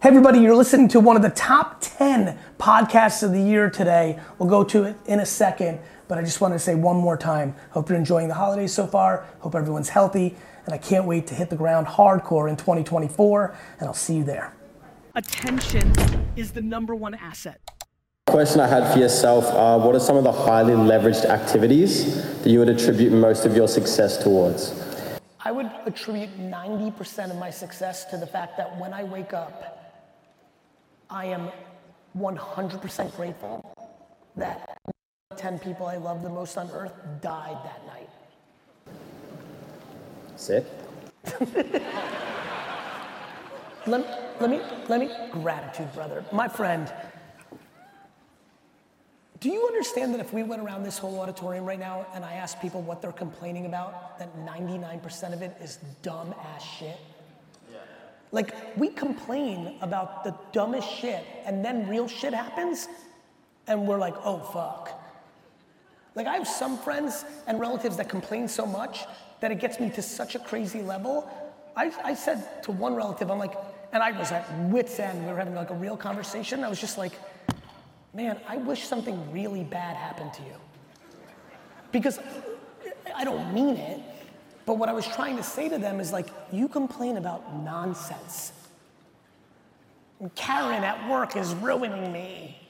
Hey, everybody, you're listening to one of the top 10 podcasts of the year today. We'll go to it in a second, but I just want to say one more time hope you're enjoying the holidays so far. Hope everyone's healthy, and I can't wait to hit the ground hardcore in 2024, and I'll see you there. Attention is the number one asset. Question I had for yourself are what are some of the highly leveraged activities that you would attribute most of your success towards? I would attribute 90% of my success to the fact that when I wake up, I am 100% grateful that 10 people I love the most on earth died that night. Sick. let, let me, let me, gratitude, brother. My friend, do you understand that if we went around this whole auditorium right now and I asked people what they're complaining about, that 99% of it is dumb ass shit? Like, we complain about the dumbest shit, and then real shit happens, and we're like, oh, fuck. Like, I have some friends and relatives that complain so much that it gets me to such a crazy level. I, I said to one relative, I'm like, and I was at wit's end, we were having like a real conversation. I was just like, man, I wish something really bad happened to you. Because I don't mean it, but what I was trying to say to them is like, you complain about nonsense. Karen at work is ruining me.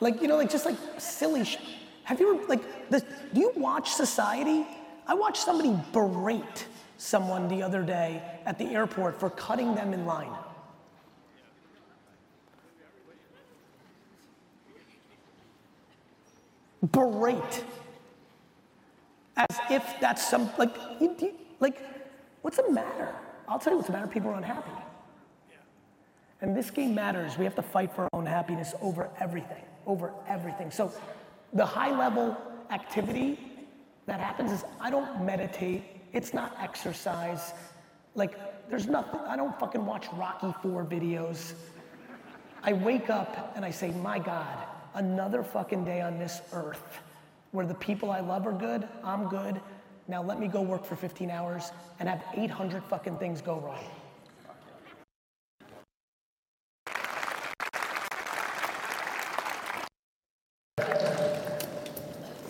Like, you know, like just like silly sh- Have you ever, like, the, do you watch Society? I watched somebody berate someone the other day at the airport for cutting them in line. Berate as if that's some like like what's the matter? I'll tell you what's the matter. People are unhappy. And this game matters. We have to fight for our own happiness over everything, over everything. So the high level activity that happens is I don't meditate. It's not exercise. Like there's nothing. I don't fucking watch Rocky 4 videos. I wake up and I say, my God, another fucking day on this earth where the people I love are good, I'm good. Now let me go work for 15 hours and have 800 fucking things go wrong.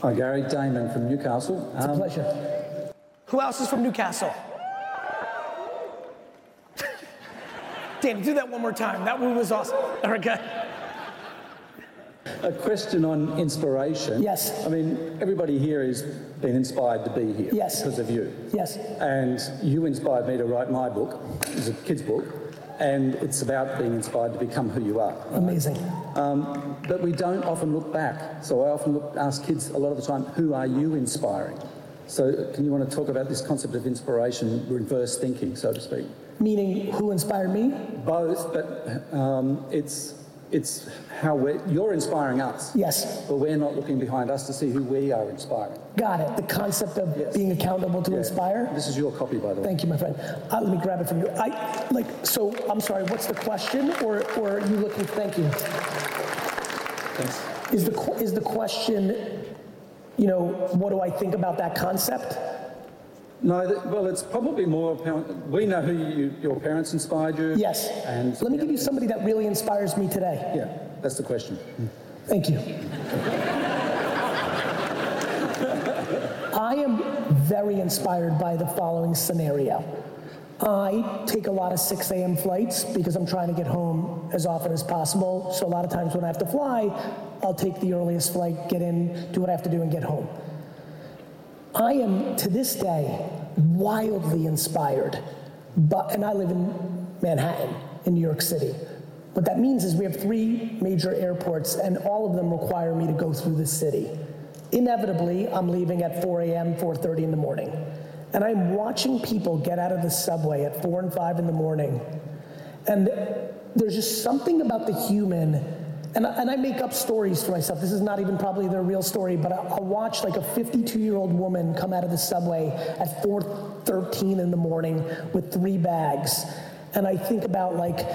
Hi, Gary. Damon from Newcastle. It's um, a pleasure. Who else is from Newcastle? Damn, do that one more time. That one was awesome. All right, good a question on inspiration. Yes. I mean, everybody here has been inspired to be here. Yes. Because of you. Yes. And you inspired me to write my book. It's a kid's book. And it's about being inspired to become who you are. Amazing. Um, but we don't often look back. So I often look, ask kids a lot of the time, who are you inspiring? So can you want to talk about this concept of inspiration, reverse thinking, so to speak? Meaning who inspired me? Both, but um, it's it's how we're, you're inspiring us. Yes. But we're not looking behind us to see who we are inspiring. Got it. The concept of yes. being accountable to yeah. inspire. This is your copy, by the way. Thank you, my friend. Uh, let me grab it from you. I like. So I'm sorry. What's the question, or or are you looking? Thank you. Thanks. Is the is the question, you know, what do I think about that concept? No, well, it's probably more. We know who you, your parents inspired you. Yes. And let me give you somebody that really inspires me today. Yeah, that's the question. Thank you. I am very inspired by the following scenario. I take a lot of 6 a.m. flights because I'm trying to get home as often as possible. So a lot of times when I have to fly, I'll take the earliest flight, get in, do what I have to do, and get home. I am to this day wildly inspired, but and I live in Manhattan, in New York City. What that means is we have three major airports, and all of them require me to go through the city. Inevitably, I'm leaving at 4 a.m., 4:30 in the morning, and I'm watching people get out of the subway at 4 and 5 in the morning, and there's just something about the human and, and I make up stories for myself. This is not even probably their real story, but I'll watch like a 52 year old woman come out of the subway at 4:13 in the morning with three bags, and I think about like,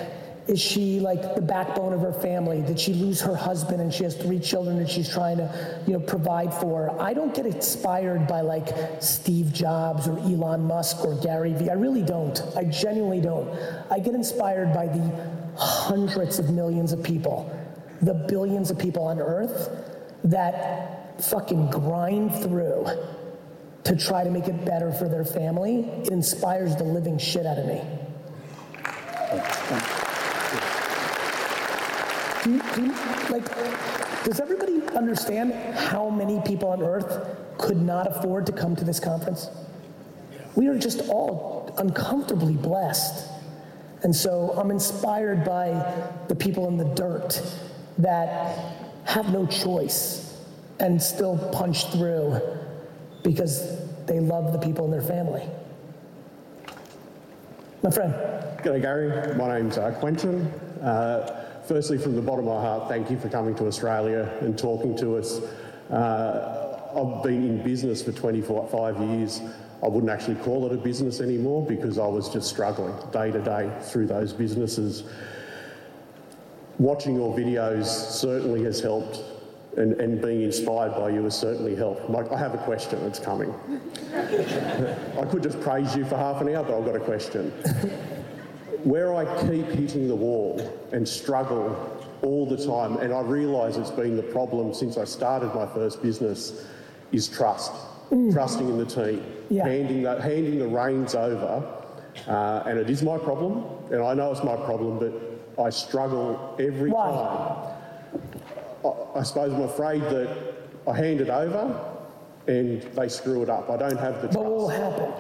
is she like the backbone of her family? Did she lose her husband and she has three children that she's trying to, you know, provide for? I don't get inspired by like Steve Jobs or Elon Musk or Gary Vee. I really don't. I genuinely don't. I get inspired by the hundreds of millions of people, the billions of people on earth that fucking grind through to try to make it better for their family, it inspires the living shit out of me. Do you, do you, like, does everybody understand how many people on earth could not afford to come to this conference? We are just all uncomfortably blessed. And so I'm inspired by the people in the dirt that have no choice and still punch through because they love the people in their family. My friend. G'day Gary, my name's uh, Quentin. Uh, firstly, from the bottom of my heart, thank you for coming to Australia and talking to us. Uh, I've been in business for 25 years. I wouldn't actually call it a business anymore because I was just struggling day to day through those businesses. Watching your videos certainly has helped and, and being inspired by you has certainly helped. Mike, I have a question that's coming. I could just praise you for half an hour, but I've got a question. Where I keep hitting the wall and struggle all the time, and I realise it's been the problem since I started my first business, is trust. Trusting in the team, Yeah. handing, the, handing the reins over, uh, and it is my problem, and I know it's my problem, but I struggle every Why? time. I, I suppose I'm afraid that I hand it over and they screw it up. I don't have the But what will happen?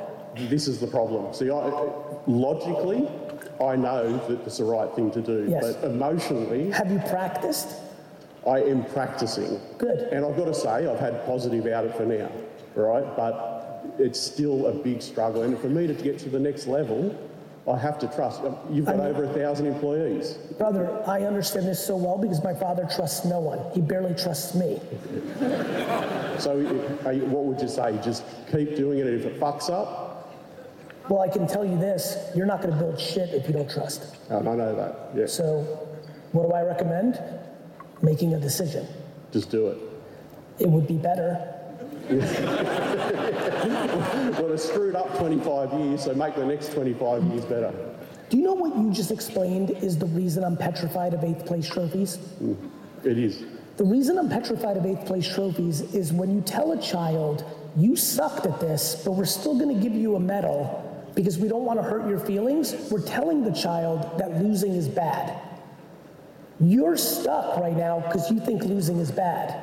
This is the problem. See, I, logically, I know that it's the right thing to do, Yes. but emotionally, Have you practiced? I am practicing. Good. And I've got to say, I've had positive out it for now, right? But it's still a big struggle. And for me to get to the next level, I have to trust. You've got over a thousand employees. Brother, I understand this so well because my father trusts no one. He barely trusts me. So, you- what would you say? Just keep doing it. If it fucks up, Well, I can tell you this you're not going to build shit if you don't trust. and I know that. Yes, So, what do I recommend? Making a decision. just do it. It would be better. Well, it's screwed up 25 years, so make the next 25 years better. Do you know what you just explained is the reason I'm petrified of eighth place trophies? Mm, it is. The reason I'm petrified of eighth place trophies is when you tell a child, you sucked at this, but we're still going to give you a medal because we don't want to hurt your feelings, we're telling the child that losing is bad. You're stuck right now because you think losing is bad.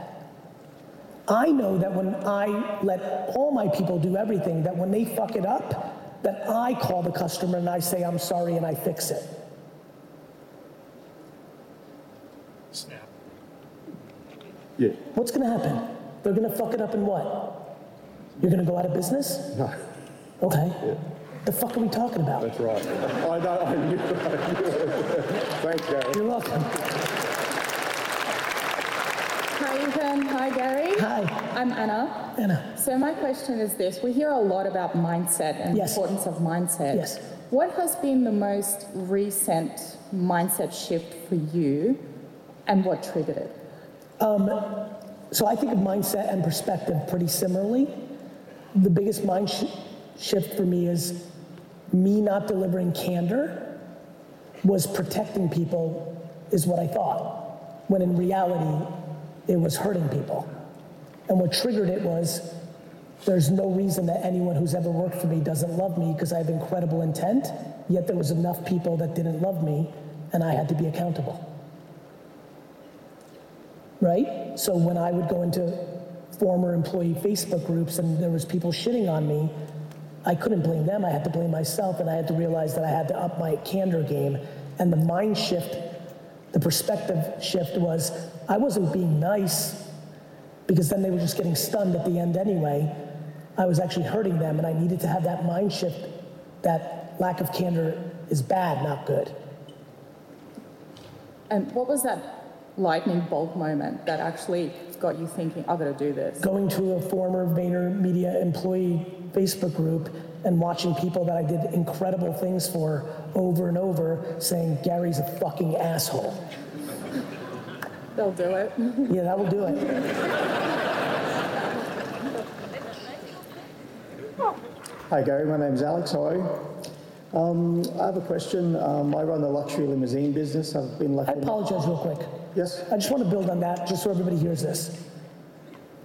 I know that when I let all my people do everything, that when they fuck it up, that I call the customer and I say, I'm sorry, and I fix it. Snap. Yeah. What's going to happen? They're going to fuck it up in what? You're going to go out of business? No, Okay. The fuck are we talking about? that's right. I know. I knew. I knew it. Thanks, Gary. You're welcome. Hi, Hi, Gary. Hi, I'm Anna. Anna. So my question is this: We hear a lot about mindset and Yes. the importance of mindset. Yes. What has been the most recent mindset shift for you, and what triggered it? Um, so I think of mindset and perspective pretty similarly. The biggest mind sh- shift for me is me not delivering candor was protecting people, is what I thought, when in reality, it was hurting people. And what triggered it was there's no reason that anyone who's ever worked for me doesn't love me because I have incredible intent, yet there was enough people that didn't love me, and I had to be accountable right? So when I would go into former employee Facebook groups and there was people shitting on me, I couldn't blame them. I had to blame myself, and I had to realize that I had to up my candor game. And the mind shift, the perspective shift was I wasn't being nice because then they were just getting stunned at the end anyway. I was actually hurting them, and I needed to have that mind shift that lack of candor is bad, not good. And what was that lightning bolt moment that actually got you thinking, "I've got to do this"? going to a former VaynerMedia employee Facebook group and watching people that I did incredible things for over and over saying, Gary's a fucking asshole. They'll do it. Yeah, that will do it. Hi Gary, my name's Alex. How are you? Um, I have a question. Um, I run a luxury limousine business. I've been I lucky. enough- apologize real quick. Yes. I just want to build on that, just so everybody hears this.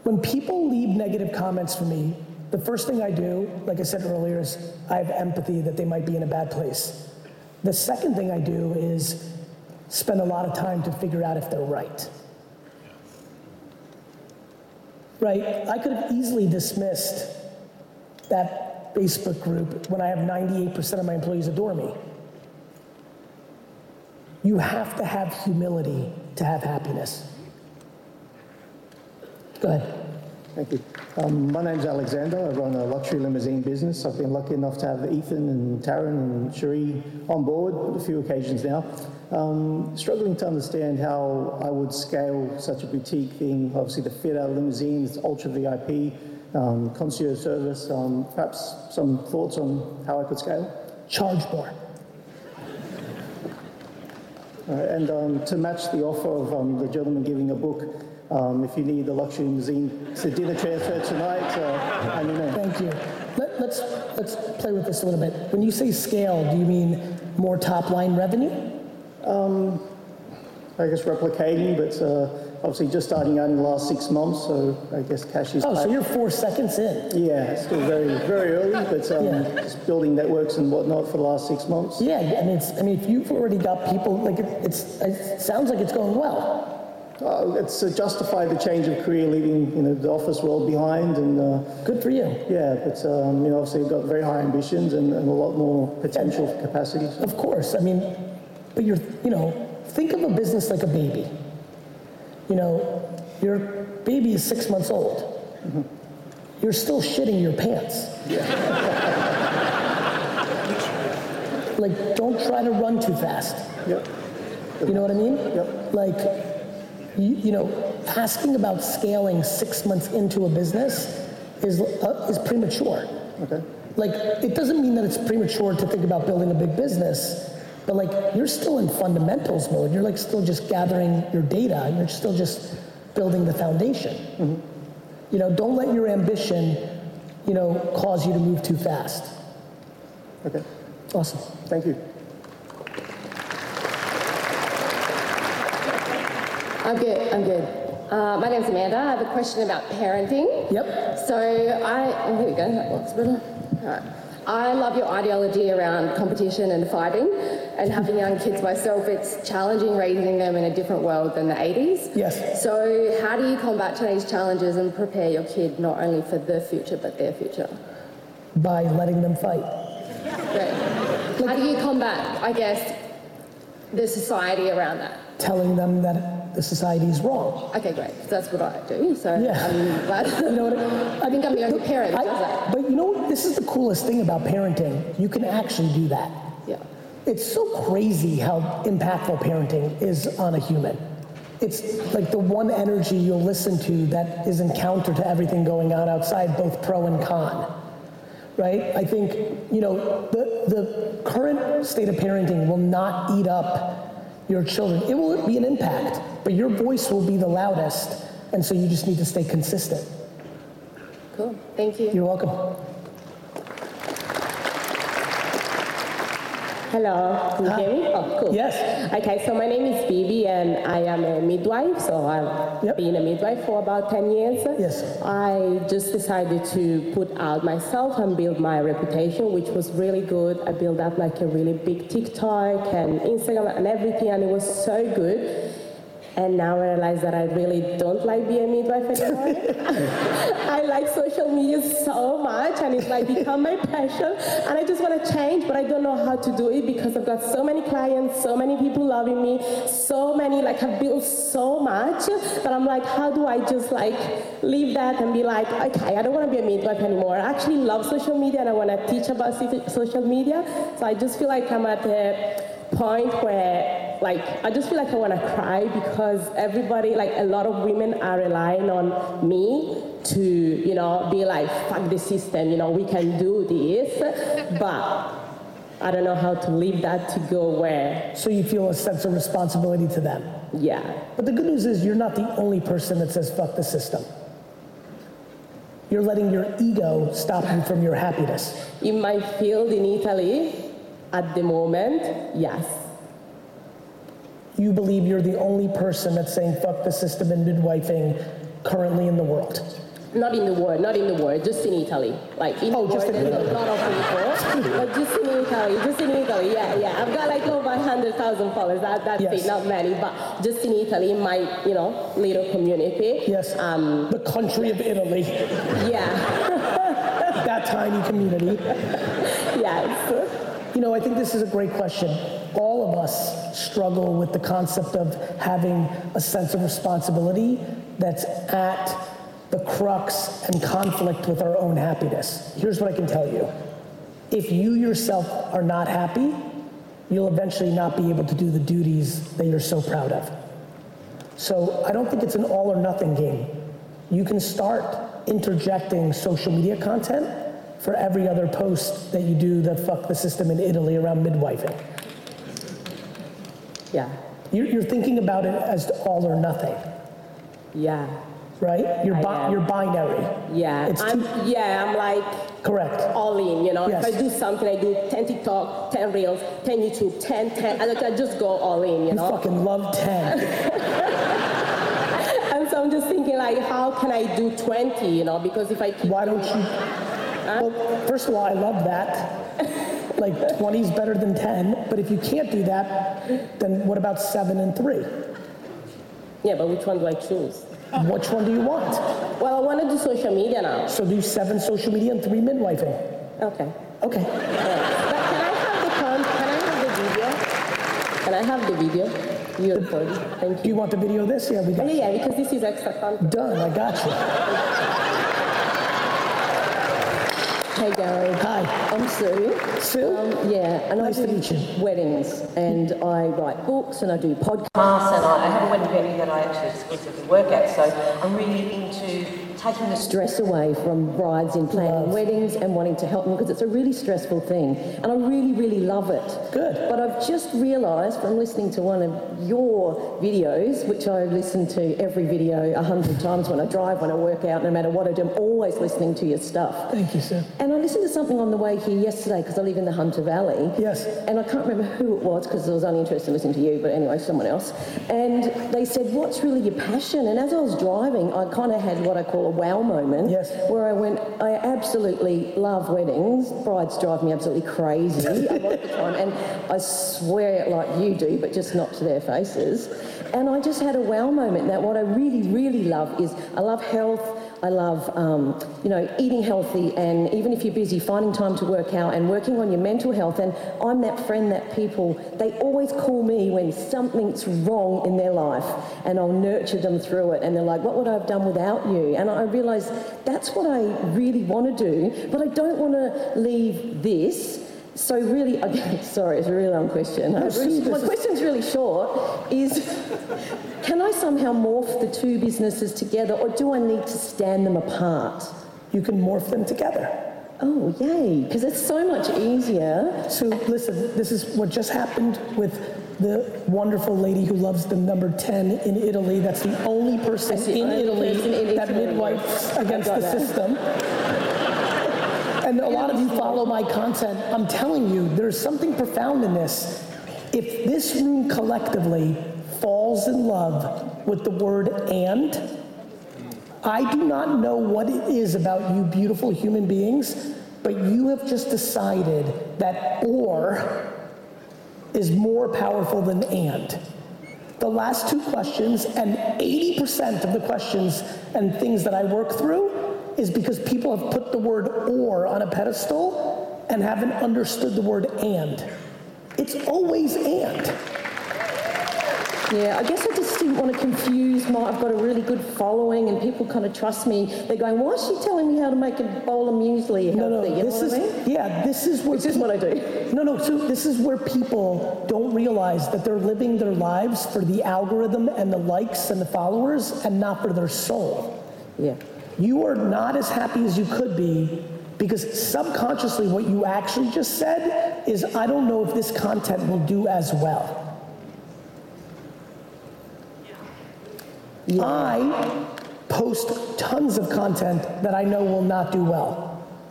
When people leave negative comments for me, the first thing I do, like I said earlier, is I have empathy that they might be in a bad place. The second thing I do is spend a lot of time to figure out if they're right. Right? I could have easily dismissed that Facebook group when I have 98% of my employees adore me. You have to have humility to have happiness. Go ahead. Thank you. Um, my name's Alexander. I run a luxury limousine business. I've been lucky enough to have Ethan and Taryn and Cherie on board a few occasions now. Um, struggling to understand how I would scale such a boutique thing. Obviously, the fit out limousine, it's ultra VIP, um, concierge service. Um, perhaps some thoughts on how I could scale? Charge more. Uh, and um, to match the offer of um, the gentleman giving a book, um, if you need the luxury limousine, it's a dinner transfer tonight. Uh, and you know. Thank you. Let, let's, let's play with this a little bit. When you say scale, do you mean more top line revenue? I guess replicating, but uh, obviously just starting out in the last six months, so I guess cash is Oh, so you're four seconds in. Yeah, it's still very, very early, but um, Yeah. just building networks and whatnot for the last six months. Yeah, I mean, it's, I mean, if you've already got people, like, it, it's, it sounds like it's going well. Uh, it's to justify the change of career, leaving you know the office world behind, and uh, Good for you. yeah, but um, you know obviously we've got very high ambitions and, and a lot more potential capacity. So. Of course. I mean, but you're, you know, think of a business like a baby. You know, your baby is six months old. You're still shitting your pants. like, don't try to run too fast. Yep. You know what I mean? Yep. Like, you, you know, asking about scaling six months into a business is, uh, is premature. Okay. Like, it doesn't mean that it's premature to think about building a big business, but like, you're still in fundamentals mode. You're like still just gathering your data. You're still just building the foundation. You know, don't let your ambition, you know, cause you to move too fast. Okay. Awesome. Thank you. I'm good. I'm good. Uh, my name's Amanda. I have a question about parenting. Yep. So I, oh, here we go. That works better. All right. I love your ideology around competition and fighting, and having young kids myself. It's challenging raising them in a different world than the 80s. Yes. So how do you combat today's challenges and prepare your kid not only for the future but their future? By letting them fight. Great. How do you combat, I guess, the society around that? Telling them that the society is wrong. Okay, great. That's what I do. So Yeah. I'm glad. You know what I, I think I'm the only parent that I-. But you know, what? this is the coolest thing about parenting. You can actually do that. Yeah. It's so crazy how impactful parenting is on a human. It's like the one energy you'll listen to that is in counter to everything going on outside, both pro and con. Right? I think, you know, the, the current state of parenting will not eat up your children. It will be an impact, but your voice will be the loudest. And so you just need to stay consistent. Cool. Thank you. You're welcome. Hello, can you ah, hear me? Oh, cool. Yes. Okay, so my name is Phoebe and I am a midwife. So I've Yep. been a midwife for about 10 years. Yes. I just decided to put out myself and build my reputation, which was really good. I built up like a really big TikTok and Instagram and everything, and it was so good. And now I realize that I really don't like being a midwife anymore. I like social media so much and it's like become my passion and I just want to change but I don't know how to do it because I've got so many clients, so many people loving me, so many like I've built so much that I'm like how do I just like leave that and be like okay I don't want to be a midwife anymore. I actually love social media and I want to teach about social media so I just feel like I'm at a point where like I just feel like I want to cry because everybody like a lot of women are relying on me to you know be like fuck the system you know we can do this but I don't know how to leave that to go where So you feel a sense of responsibility to them. yeah But the good news is you're not the only person that says fuck the system. You're letting your ego stop you from your happiness. in my field in Italy At the moment, yes. You believe you're the only person that's saying fuck the system and midwifing currently in the world. Not in the world, not in the world, just in Italy. Like in Oh, the just world, in there's Italy. a lot of people, but just in Italy, just in Italy, yeah, yeah. I've got like over 100,000 followers, that, that's Yes. it, not many, but just in Italy, in my, you know, little community. Yes. Um, the country of Italy, yeah, that tiny community. yes. You know, I think this is a great question. All of us struggle with the concept of having a sense of responsibility that's at the crux and conflict with our own happiness. Here's what I can tell you if you yourself are not happy, you'll eventually not be able to do the duties that you're so proud of. So I don't think it's an all or nothing game. You can start interjecting social media content for every other post that you do that fuck the system in Italy around midwifing. Yeah, You're, you're thinking about it as all or nothing, yeah, right? You're, I bi- am. you're binary. yeah. It's I'm, too- yeah, I'm like Correct. all in, you know. Yes. If I do something, I do 10 TikTok, 10 Reels, 10 YouTube, 10, 10, I, like, I just go all in, you You know. fucking love 10. And so I'm just thinking, like, how can I do 20, you know? Because if I keep Why don't you? Well, first of all, I love that. Like 20 is better than 10, but if you can't do that, then what about 7 and 3? Yeah, but which one do I choose? Which one do you want? Well, I want to do social media now. So do 7 social media and 3 midwifing. Okay. Okay. But can I have the con- Can I have the video? Can I have the video? You record. Thank Do you. you want the video of this? Yeah, we got oh, Yeah, yeah, because this is extra content. Done, I got you. Hey Gary, Hi, I'm Sue. Sue. Um, yeah, and Nice I to do meet you. weddings, and I write books, and I do podcasts. and I have a wedding venue that I actually exclusively work at. So I'm really into taking the Stress away from brides in planning Love. weddings and wanting to help them because it's a really stressful thing, and I really, really love it. Good. But I've just realised from listening to one of your videos, which I listen to every video a hundred times when I drive, when I work out, no matter what I do, I'm always listening to your stuff. Thank you, sir. And I listened to something on the way here yesterday because I live in the Hunter Valley. Yes. And I can't remember who it was because I was only interested in listening to you, but anyway, someone else. And they said, What's really your passion? And as I was driving, I kind of had what I call a wow moment. Yes. Where I went, I absolutely love weddings. Brides drive me absolutely crazy a lot of the time. And I swear like you do, but just not to their faces. And I just had a wow moment that what I really, really love is I love health. I love, um, you know, eating healthy, and even if you're busy, finding time to work out and working on your mental health. And I'm that friend that people they always call me when something's wrong in their life, and I'll nurture them through it. And they're like, "What would I have done without you?" And I realise that's what I really want to do, but I don't want to leave this. So really, okay, sorry, it's a really long question. Sue, really- my question's really short. Is can I somehow morph the two businesses together, or do I need to stand them apart? You can morph them together. Oh, yay, because it's so much easier. So listen, this is what just happened with the wonderful lady who loves the number 10 in Italy. That's the only person the in only Italy person in that Italy. midwifes against the that. system. And a lot of you follow my content. I'm telling you, there's something profound in this. If this room collectively falls in love with the word and, I do not know what it is about you beautiful human beings, but you have just decided that or is more powerful than and. The last two questions, and 80% of the questions and things that I work through, is because people have put the word or on a pedestal and haven't understood the word and. It's always and. Yeah, I guess I just didn't want to confuse my. I've got a really good following, and people kind of trust me. They're going, "Why is she telling me how to make a bowl of muesli healthy?" No, no, you this what is, I mean? yeah, this is where. Which is what I do. No, no, so this is where people don't realize that they're living their lives for the algorithm and the likes and the followers and not for their soul. Yeah. You are not as happy as you could be because subconsciously what you actually just said is, I don't know if this content will do as well. I post tons of content that I know will not do well.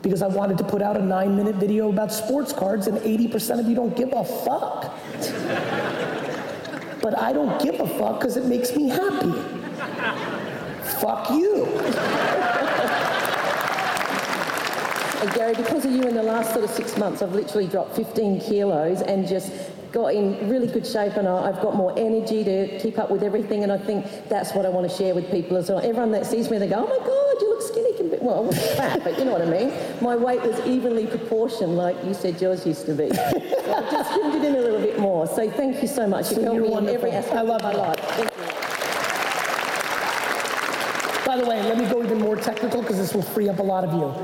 because I wanted to put out a nine minute video about sports cards, and 80% of you don't give a fuck. but I don't give a fuck because it makes me happy. Fuck you. And Gary, because of you in the last sort of six months, I've literally dropped 15 kilos and just got in really good shape and I've got more energy to keep up with everything and I think that's what I want to share with people as well. Everyone that sees me, they go, oh my God, you look skinny. compa-" Well, I wasn't fat, but you know what I mean. My weight was evenly proportioned like you said yours used to be. So I just trimmed it in a little bit more. So thank you so much. You've So helped me in every aspect I love of my you. life. By the way, let me go even more technical because this will free up a lot of you.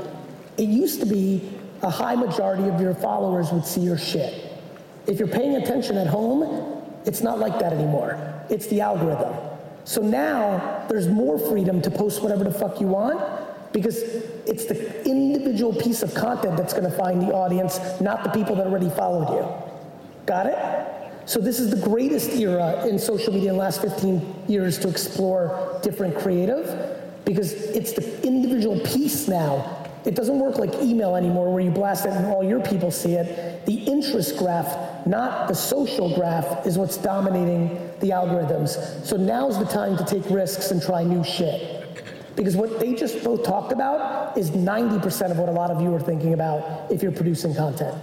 It used to be a high majority of your followers would see your shit. If you're paying attention at home, it's not like that anymore. It's the algorithm. So now there's more freedom to post whatever the fuck you want because it's the individual piece of content that's to find the audience, not the people that already followed you. Got it? So this is the greatest era in social media in the last 15 years to explore different creative because it's the individual piece now. It doesn't work like email anymore where you blast it and all your people see it. The interest graph, not the social graph, is what's dominating the algorithms. So now's the time to take risks and try new shit. Because what they just both talked about is 90% of what a lot of you are thinking about if you're producing content.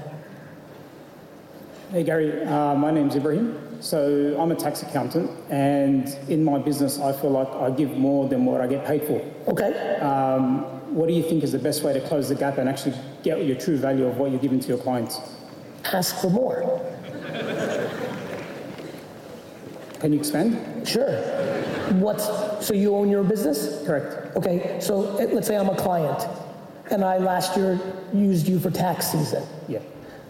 Hey Gary, uh, my name's Ibrahim. So I'm a tax accountant, and in my business, I feel like I give more than what I get paid for. Okay? Um, what do you think is the best way to close the gap and actually get your true value of what you're giving to your clients? Ask for more. Can you expand? Sure. What's, so you own your business? Correct. Okay, so eh, let's say I'm a client and I last year used you for tax season. Yeah.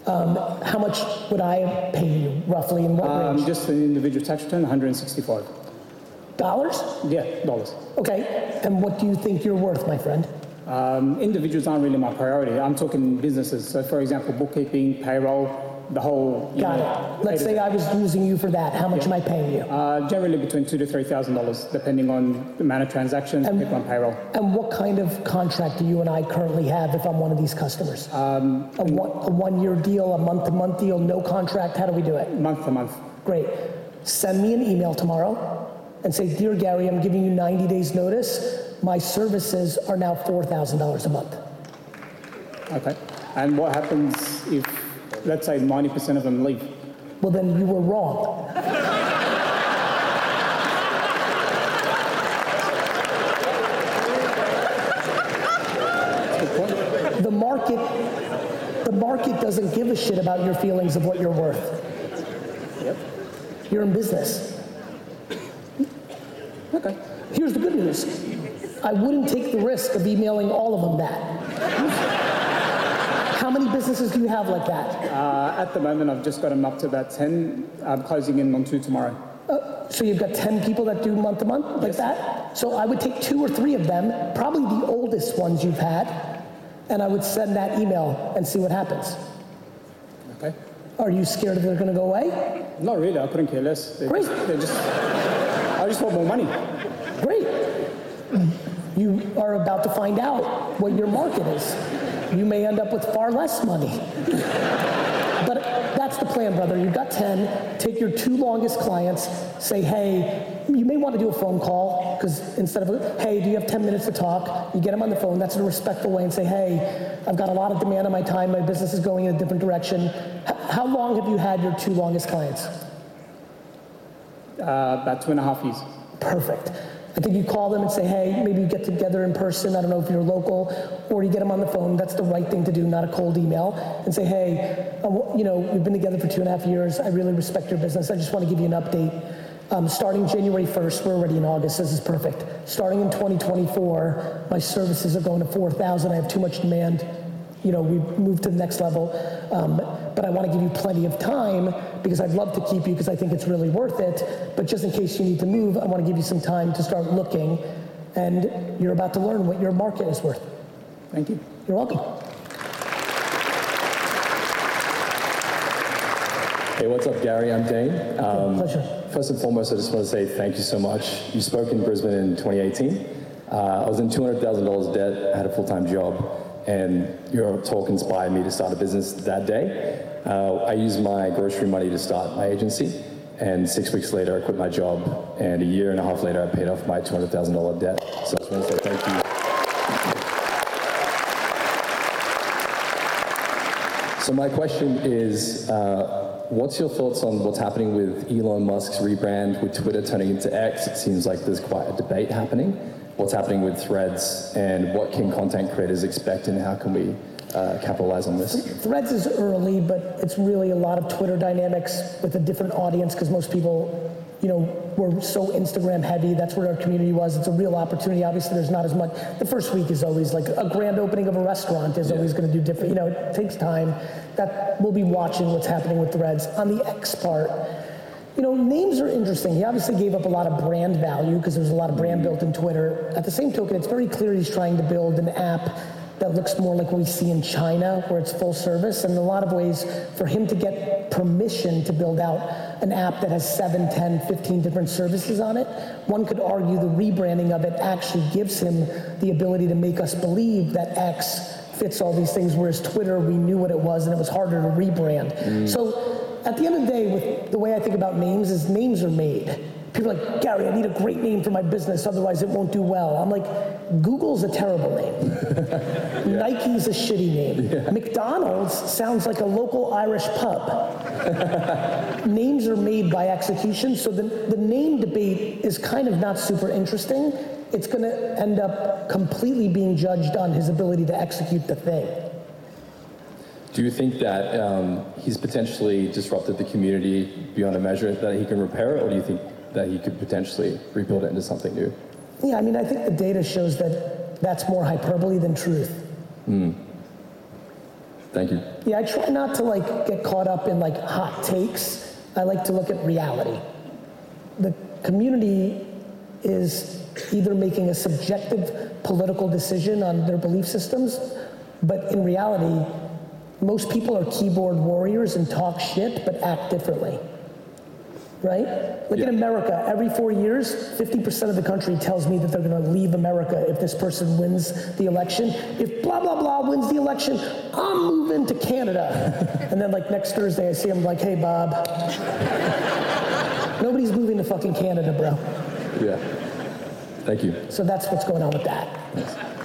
Um, how much would I pay you roughly in what Um, range? just an individual tax return, 165. Dollars? Yeah, dollars. Okay, and what do you think you're worth, my friend? Um, individuals aren't really my priority. I'm talking businesses. So, for example, bookkeeping, payroll, the whole. you Got know, it. Let's say I was using you for that. How much am I paying you? Uh, generally between two to three thousand dollars, depending on the amount of transactions, people on payroll. And what kind of contract do you and I currently have if I'm one of these customers? Um, a one, a one-year deal, a month-to-month deal, no contract? How do we do it? Month to month. Great. Send me an email tomorrow and say, Dear Gary, I'm giving you 90 days notice. My services are now $4,000 a month. Okay. And what happens if, let's say, ninety percent of them leave? Well, then you were wrong. The market, the market doesn't give a shit about your feelings of what you're worth. Yep. You're in business. Okay. Here's the good news. I wouldn't take the risk of emailing all of them that. How many businesses do you have like that? Uh, at the moment, I've just got them up to about ten. I'm closing in on two tomorrow. So you've got 10 people that do month to month like that? So I would take two or three of them, probably the oldest ones you've had, and I would send that email and see what happens. Okay. Are you scared that they're going to go away? Not really. I couldn't care less. They're Great. Just, they're just. I just want more money. Great. You are about to find out what your market is. You may end up with far less money. But that's the plan, brother. You've got 10. Take your two longest clients, say, hey, you may want to do a phone call, because instead of, hey, do you have 10 minutes to talk? You get them on the phone. That's in a respectful way and say, hey, I've got a lot of demand on my time. My business is going in a different direction. H- how long have you had your two longest clients? Uh, about two and a half years. Perfect. I think you call them and say, hey, maybe you get together in person. I don't know if you're local, or you get them on the phone. That's the right thing to do, not a cold email. And say, hey, you know, we've been together for two and a half years. I really respect your business. I just want to give you an update. Um, starting January 1st, we're already in August. This is perfect. Starting in 2024, my services are going to 4,000. I have too much demand. You know, we've moved to the next level. Um, but I want to give you plenty of time because I'd love to keep you because I think it's really worth it. But just in case you need to move, I want to give you some time to start looking. And you're about to learn what your market is worth. Thank you. You're welcome. Hey, what's up, Gary? I'm Dane. Um, Pleasure. First and foremost, I just want to say thank you so much. You spoke in Brisbane in 2018. Uh, I was in $200,000 debt, I had a full-time job, and your talk inspired me to start a business that day. Uh, I used my grocery money to start my agency, and six weeks later, I quit my job, and a year and a half later, I paid off my $200,000 debt. So I just want to say thank you. So my question is, uh, what's your thoughts on what's happening with Elon Musk's rebrand, with Twitter turning into X? It seems like there's quite a debate happening. What's happening with Threads, and what can content creators expect, and how can we uh, capitalize on this? Threads is early, but it's really a lot of Twitter dynamics with a different audience because most people, you know, were so Instagram heavy. That's where our community was. It's a real opportunity. Obviously, there's not as much. The first week is always like a grand opening of a restaurant is always going to do different. You know, it takes time. That we'll be watching what's happening with Threads on the X part. You know, names are interesting. He obviously gave up a lot of brand value because there's a lot of brand built in Twitter. At the same token, it's very clear he's trying to build an app that looks more like what we see in China, where it's full service. And in a lot of ways, for him to get permission to build out an app that has 7, 10, 15 different services on it, one could argue the rebranding of it actually gives him the ability to make us believe that X fits all these things, whereas Twitter, we knew what it was and it was harder to rebrand. Mm. So at the end of the day, with the way I think about names is names are made. People are like, Gary, I need a great name for my business, otherwise it won't do well. I'm like, Google's a terrible name. Nike's a shitty name. McDonald's sounds like a local Irish pub. Names are made by execution, so the, the name debate is kind of not super interesting. It's going to end up completely being judged on his ability to execute the thing. Do you think that um, he's potentially disrupted the community beyond a measure that he can repair it, or do you think that he could potentially rebuild it into something new? Yeah, I mean, I think the data shows that that's more hyperbole than truth. Hmm. Thank you. Yeah, I try not to like get caught up in like hot takes. I like to look at reality. The community is either making a subjective political decision on their belief systems, but in reality, most people are keyboard warriors and talk shit but act differently. Right? Like in America, every four years, 50% of the country tells me that they're going to leave America if this person wins the election. If blah, blah, blah wins the election, I'm moving to Canada. and then, like, next Thursday, I see him like, hey, Bob. Nobody's moving to fucking Canada, bro. Yeah. Thank you. So that's what's going on with that.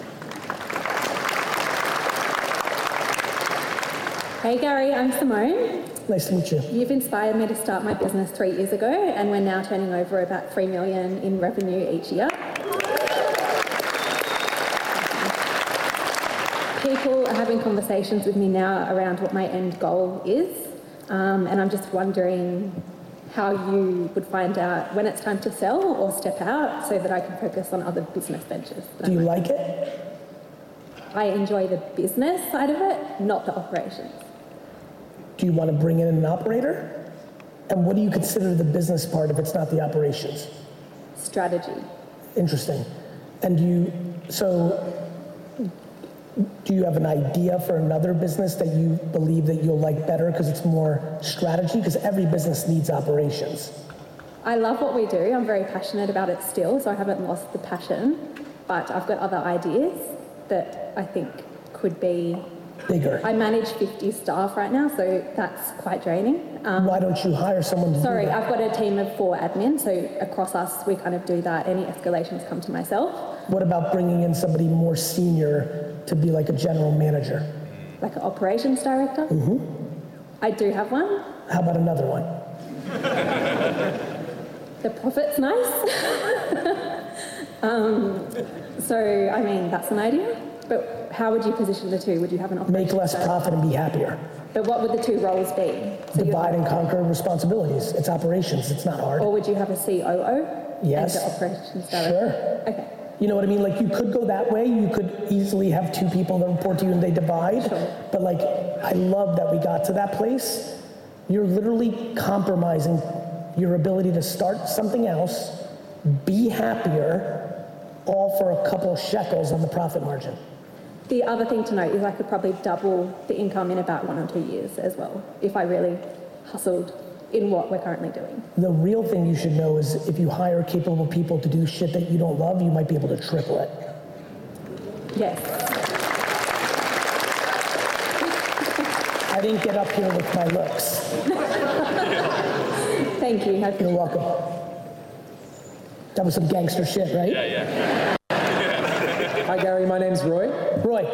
Hey Gary, I'm Simone. Nice to meet you. You've inspired me to start my business three years ago, and we're now turning over about three million in revenue each year. People are having conversations with me now around what my end goal is, um, and I'm just wondering how you would find out when it's time to sell or step out so that I can focus on other business ventures. Do you like it? I enjoy the business side of it, not the operations. Do you want to bring in an operator? And what do you consider the business part if it's not the operations? Strategy. Interesting. And do you, so do you have an idea for another business that you believe that you'll like better because it's more strategy? Because every business needs operations. I love what we do. I'm very passionate about it still, so I haven't lost the passion. But I've got other ideas that I think could be bigger. I manage 50 staff right now, so that's quite draining. Um, Why don't you hire someone to sorry, do that? I've got a team of four admin, so across us we kind of do that. Any escalations come to myself, What about bringing in somebody more senior to be like a general manager? like an operations director. hmm I do have one. How about another one? The profit's nice. um, so, I mean, that's an idea. But how would you position the two? Would you have an operations Make less profit and be happier. But what would the two roles be? Divide and conquer responsibilities. It's operations. It's not hard. Or would you have a COO Yes. and the operations director? Sure. Okay. You know what I mean? Like you could go that way. You could easily have two people that report to you and they divide. But like, I love that we got to that place. You're literally compromising your ability to start something else, be happier, all for a couple shekels on the profit margin. The other thing to note is I could probably double the income in about one or two years as well if I really hustled in what we're currently doing. The real thing you should know is if you hire capable people to do shit that you don't love, you might be able to triple it. Yes. I didn't get up here with my looks. Thank you. You're welcome. That was some gangster shit, right? Yeah, yeah. Hi, Gary. My name's Roy. Roy.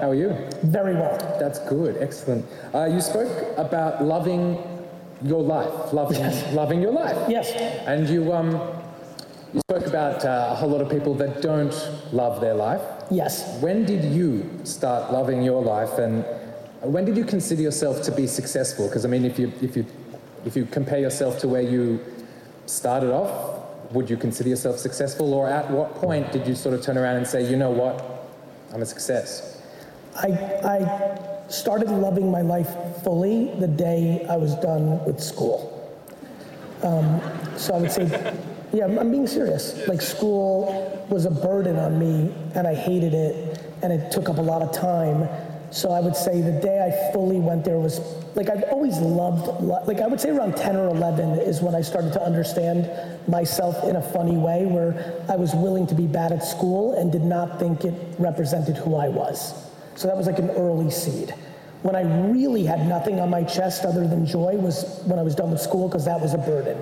How are you? Very well. That's good. Excellent. Uh, you spoke about loving your life, loving, loving your life. Yes. And you, um, you spoke about uh, a whole lot of people that don't love their life. Yes. When did you start loving your life, and when did you consider yourself to be successful? Because I mean, if you if you if you compare yourself to where you started off, would you consider yourself successful, or at what point did you sort of turn around and say, you know what, I'm a success? I, I started loving my life fully the day I was done with school. Um, so I would say, yeah, I'm, I'm being serious. Like school was a burden on me, and I hated it, and it took up a lot of time. So I would say the day I fully went there was like I've always loved like I would say around 10 or 11 is when I started to understand myself in a funny way where I was willing to be bad at school and did not think it represented who I was. So that was like an early seed. When I really had nothing on my chest other than joy was when I was done with school because that was a burden.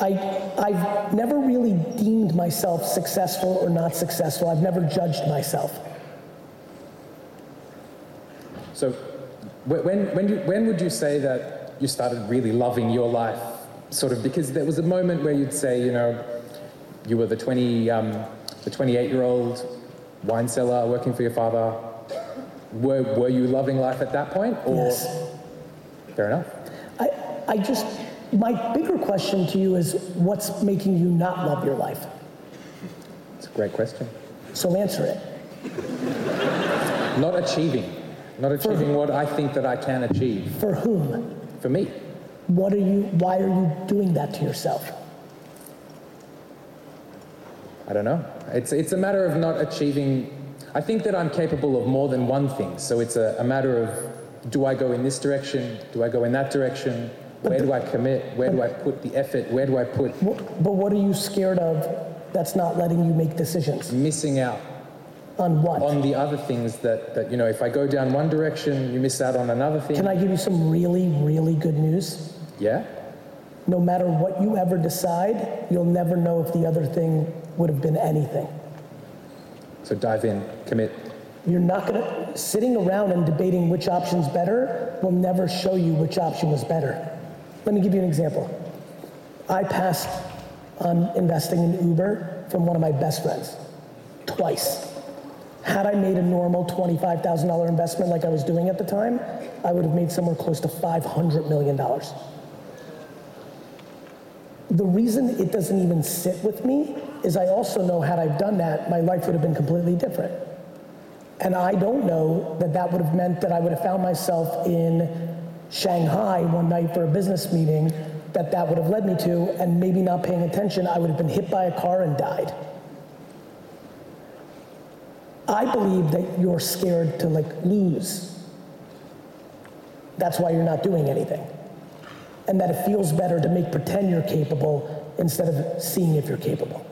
I, I've never really deemed myself successful or not successful. I've never judged myself. So, when, when, you, when would you say that you started really loving your life? Sort of because there was a moment where you'd say, you know, you were the 20, um, the 28 year old wine seller working for your father. Were, were you loving life at that point? Or Yes. fair enough. I, I just, my bigger question to you is what's making you not love your life? It's a great question. So answer it. Not achieving, not achieving what I think that I can achieve. For whom? For me. What are you, why are you doing that to yourself? I don't know. It's, it's a matter of not achieving. I think that I'm capable of more than one thing. So it's a, a matter of do I go in this direction? Do I go in that direction? Where do I commit? Where do I put the effort? Where do I put But what are you scared of that's not letting you make decisions? missing out? On what? On the other things that, that, you know, if I go down one direction, you miss out on another thing. Can I give you some really, really good news? Yeah? No matter what you ever decide, you'll never know if the other thing would have been anything. So dive in, commit. You're not gonna, sitting around and debating which option's better will never show you which option was better. Let me give you an example. I passed on investing in Uber from one of my best friends, twice. Had I made a normal $25,000 investment like I was doing at the time, I would have made somewhere close to $500 million. The reason it doesn't even sit with me is I also know had I done that, my life would have been completely different. And I don't know that that would have meant that I would have found myself in Shanghai one night for a business meeting that that would have led me to, and maybe not paying attention, I would have been hit by a car and died. I believe that you're scared to like lose. That's why you're not doing anything. And that it feels better to make pretend you're capable instead of seeing if you're capable.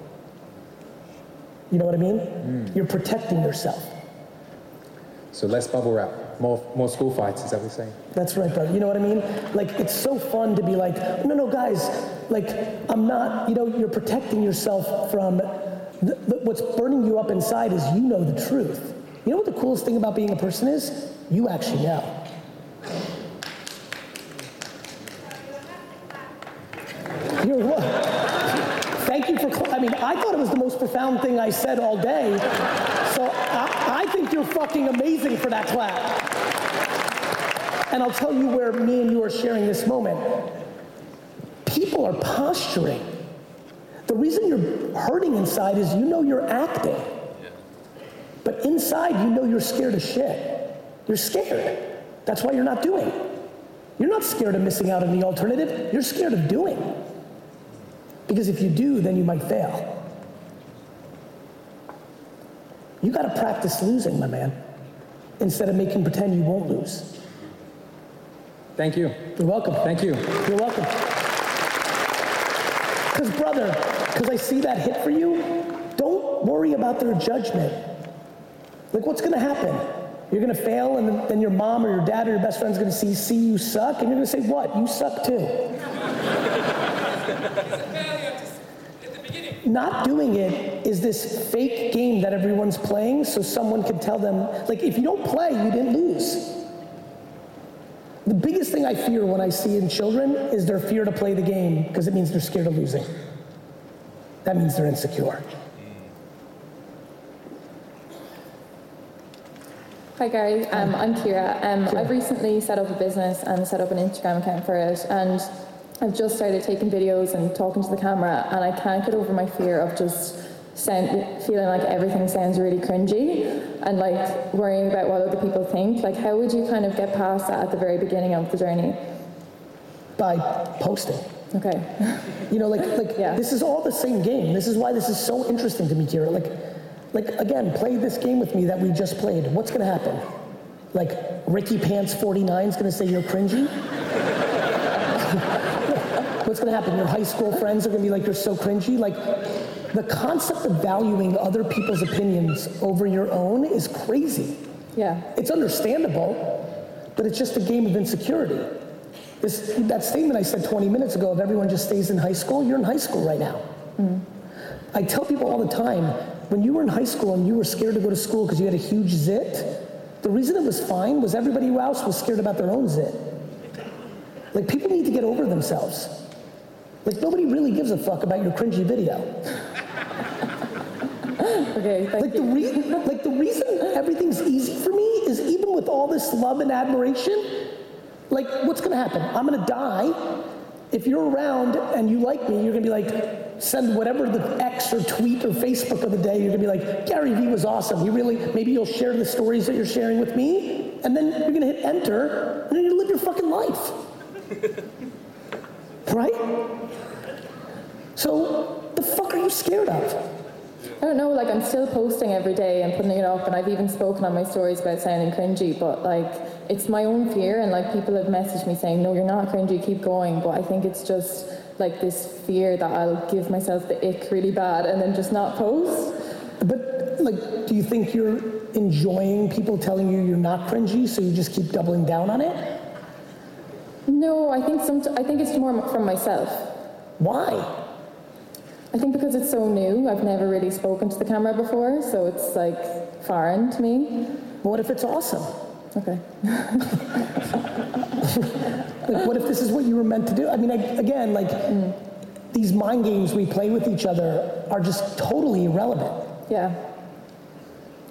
You know what I mean? Hmm. You're protecting yourself. So less bubble wrap, more, more school fights, is that what you're saying? That's right, bro. You know what I mean? Like, it's so fun to be like, no, no, guys, like, I'm not, you know, you're protecting yourself from the, the, what's burning you up inside is you know the truth. You know what the coolest thing about being a person is? You actually know. You're what? Thank you for, I mean, I thought it was the most profound thing I said all day. So I, I think you're fucking amazing for that clap. And I'll tell you where me and you are sharing this moment. People are posturing. The reason you're hurting inside is you know you're acting. But inside, you know you're scared of shit. You're scared. That's why you're not doing. You're not scared of missing out on the alternative. You're scared of doing. Because if you do, then you might fail. You got to practice losing, my man, instead of making pretend you won't lose. Thank you. You're welcome. Thank you. You're welcome. Because, brother, because I see that hit for you, don't worry about their judgment. Like, what's going to happen? You're gonna fail, and then- your mom or your dad or your best friend's gonna see, see you suck, and you're gonna say, what? You suck too. Not doing it is this fake game that everyone's playing so someone can tell them, like, if you don't play, you didn't lose. The biggest thing I fear when I see in children is their fear to play the game because it means they're scared of losing. That means they're insecure. Hi Gary, um, I'm Kira. Um, I've recently set up a business and set up an Instagram account for it, and I've just started taking videos and talking to the camera, and I can't get over my fear of just feeling like everything sounds really cringy and like worrying about what other people think. Like, how would you kind of get past that at the very beginning of the journey? By posting. Okay. You know, like, like this is all the same game. This is why this is so interesting to me, Kira. Like, like again, play this game with me that we just played. What's gonna happen? Like, Ricky Pants 49 is gonna say you're cringy? What's gonna happen? Your high school friends are gonna be like, you're so cringy? Like, the concept of valuing other people's opinions over your own is crazy. Yeah. It's understandable, but it's just a game of insecurity. This, that statement I said 20 minutes ago of everyone just stays in high school, you're in high school right now. Hmm. I tell people all the time, when you were in high school and you were scared to go to school because you had a huge zit, the reason it was fine was everybody else was scared about their own zit. Like people need to get over themselves. Like nobody really gives a fuck about your cringy video. Okay, like the reason, like the reason everything's easy for me is even with all this love and admiration, like what's gonna happen? I'm gonna die. If you're around and you like me, you're gonna be like, send whatever the X or tweet or Facebook of the day. You're gonna be like, Gary Vee was awesome. He really, maybe you'll share the stories that you're sharing with me, and then you're gonna hit enter, and then you're live your fucking life. right? So, the fuck are you scared of? I don't know, like I'm still posting every day and putting it up, and I've even spoken on my stories about sounding cringy, but like it's my own fear, and like people have messaged me saying, no, you're not cringy, keep going. But I think it's just like this fear that I'll give myself the ick really bad and then just not post. But like, do you think you're enjoying people telling you you're not cringy, so you just keep doubling down on it? No, I think some. I think it's more from myself. Why? I think because it's so new. I've never really spoken to the camera before, so it's like foreign to me. What if it's awesome? Okay. Like, what if this is what you were meant to do? I mean, I, again, like, mm. these mind games we play with each other are just totally irrelevant. Yeah.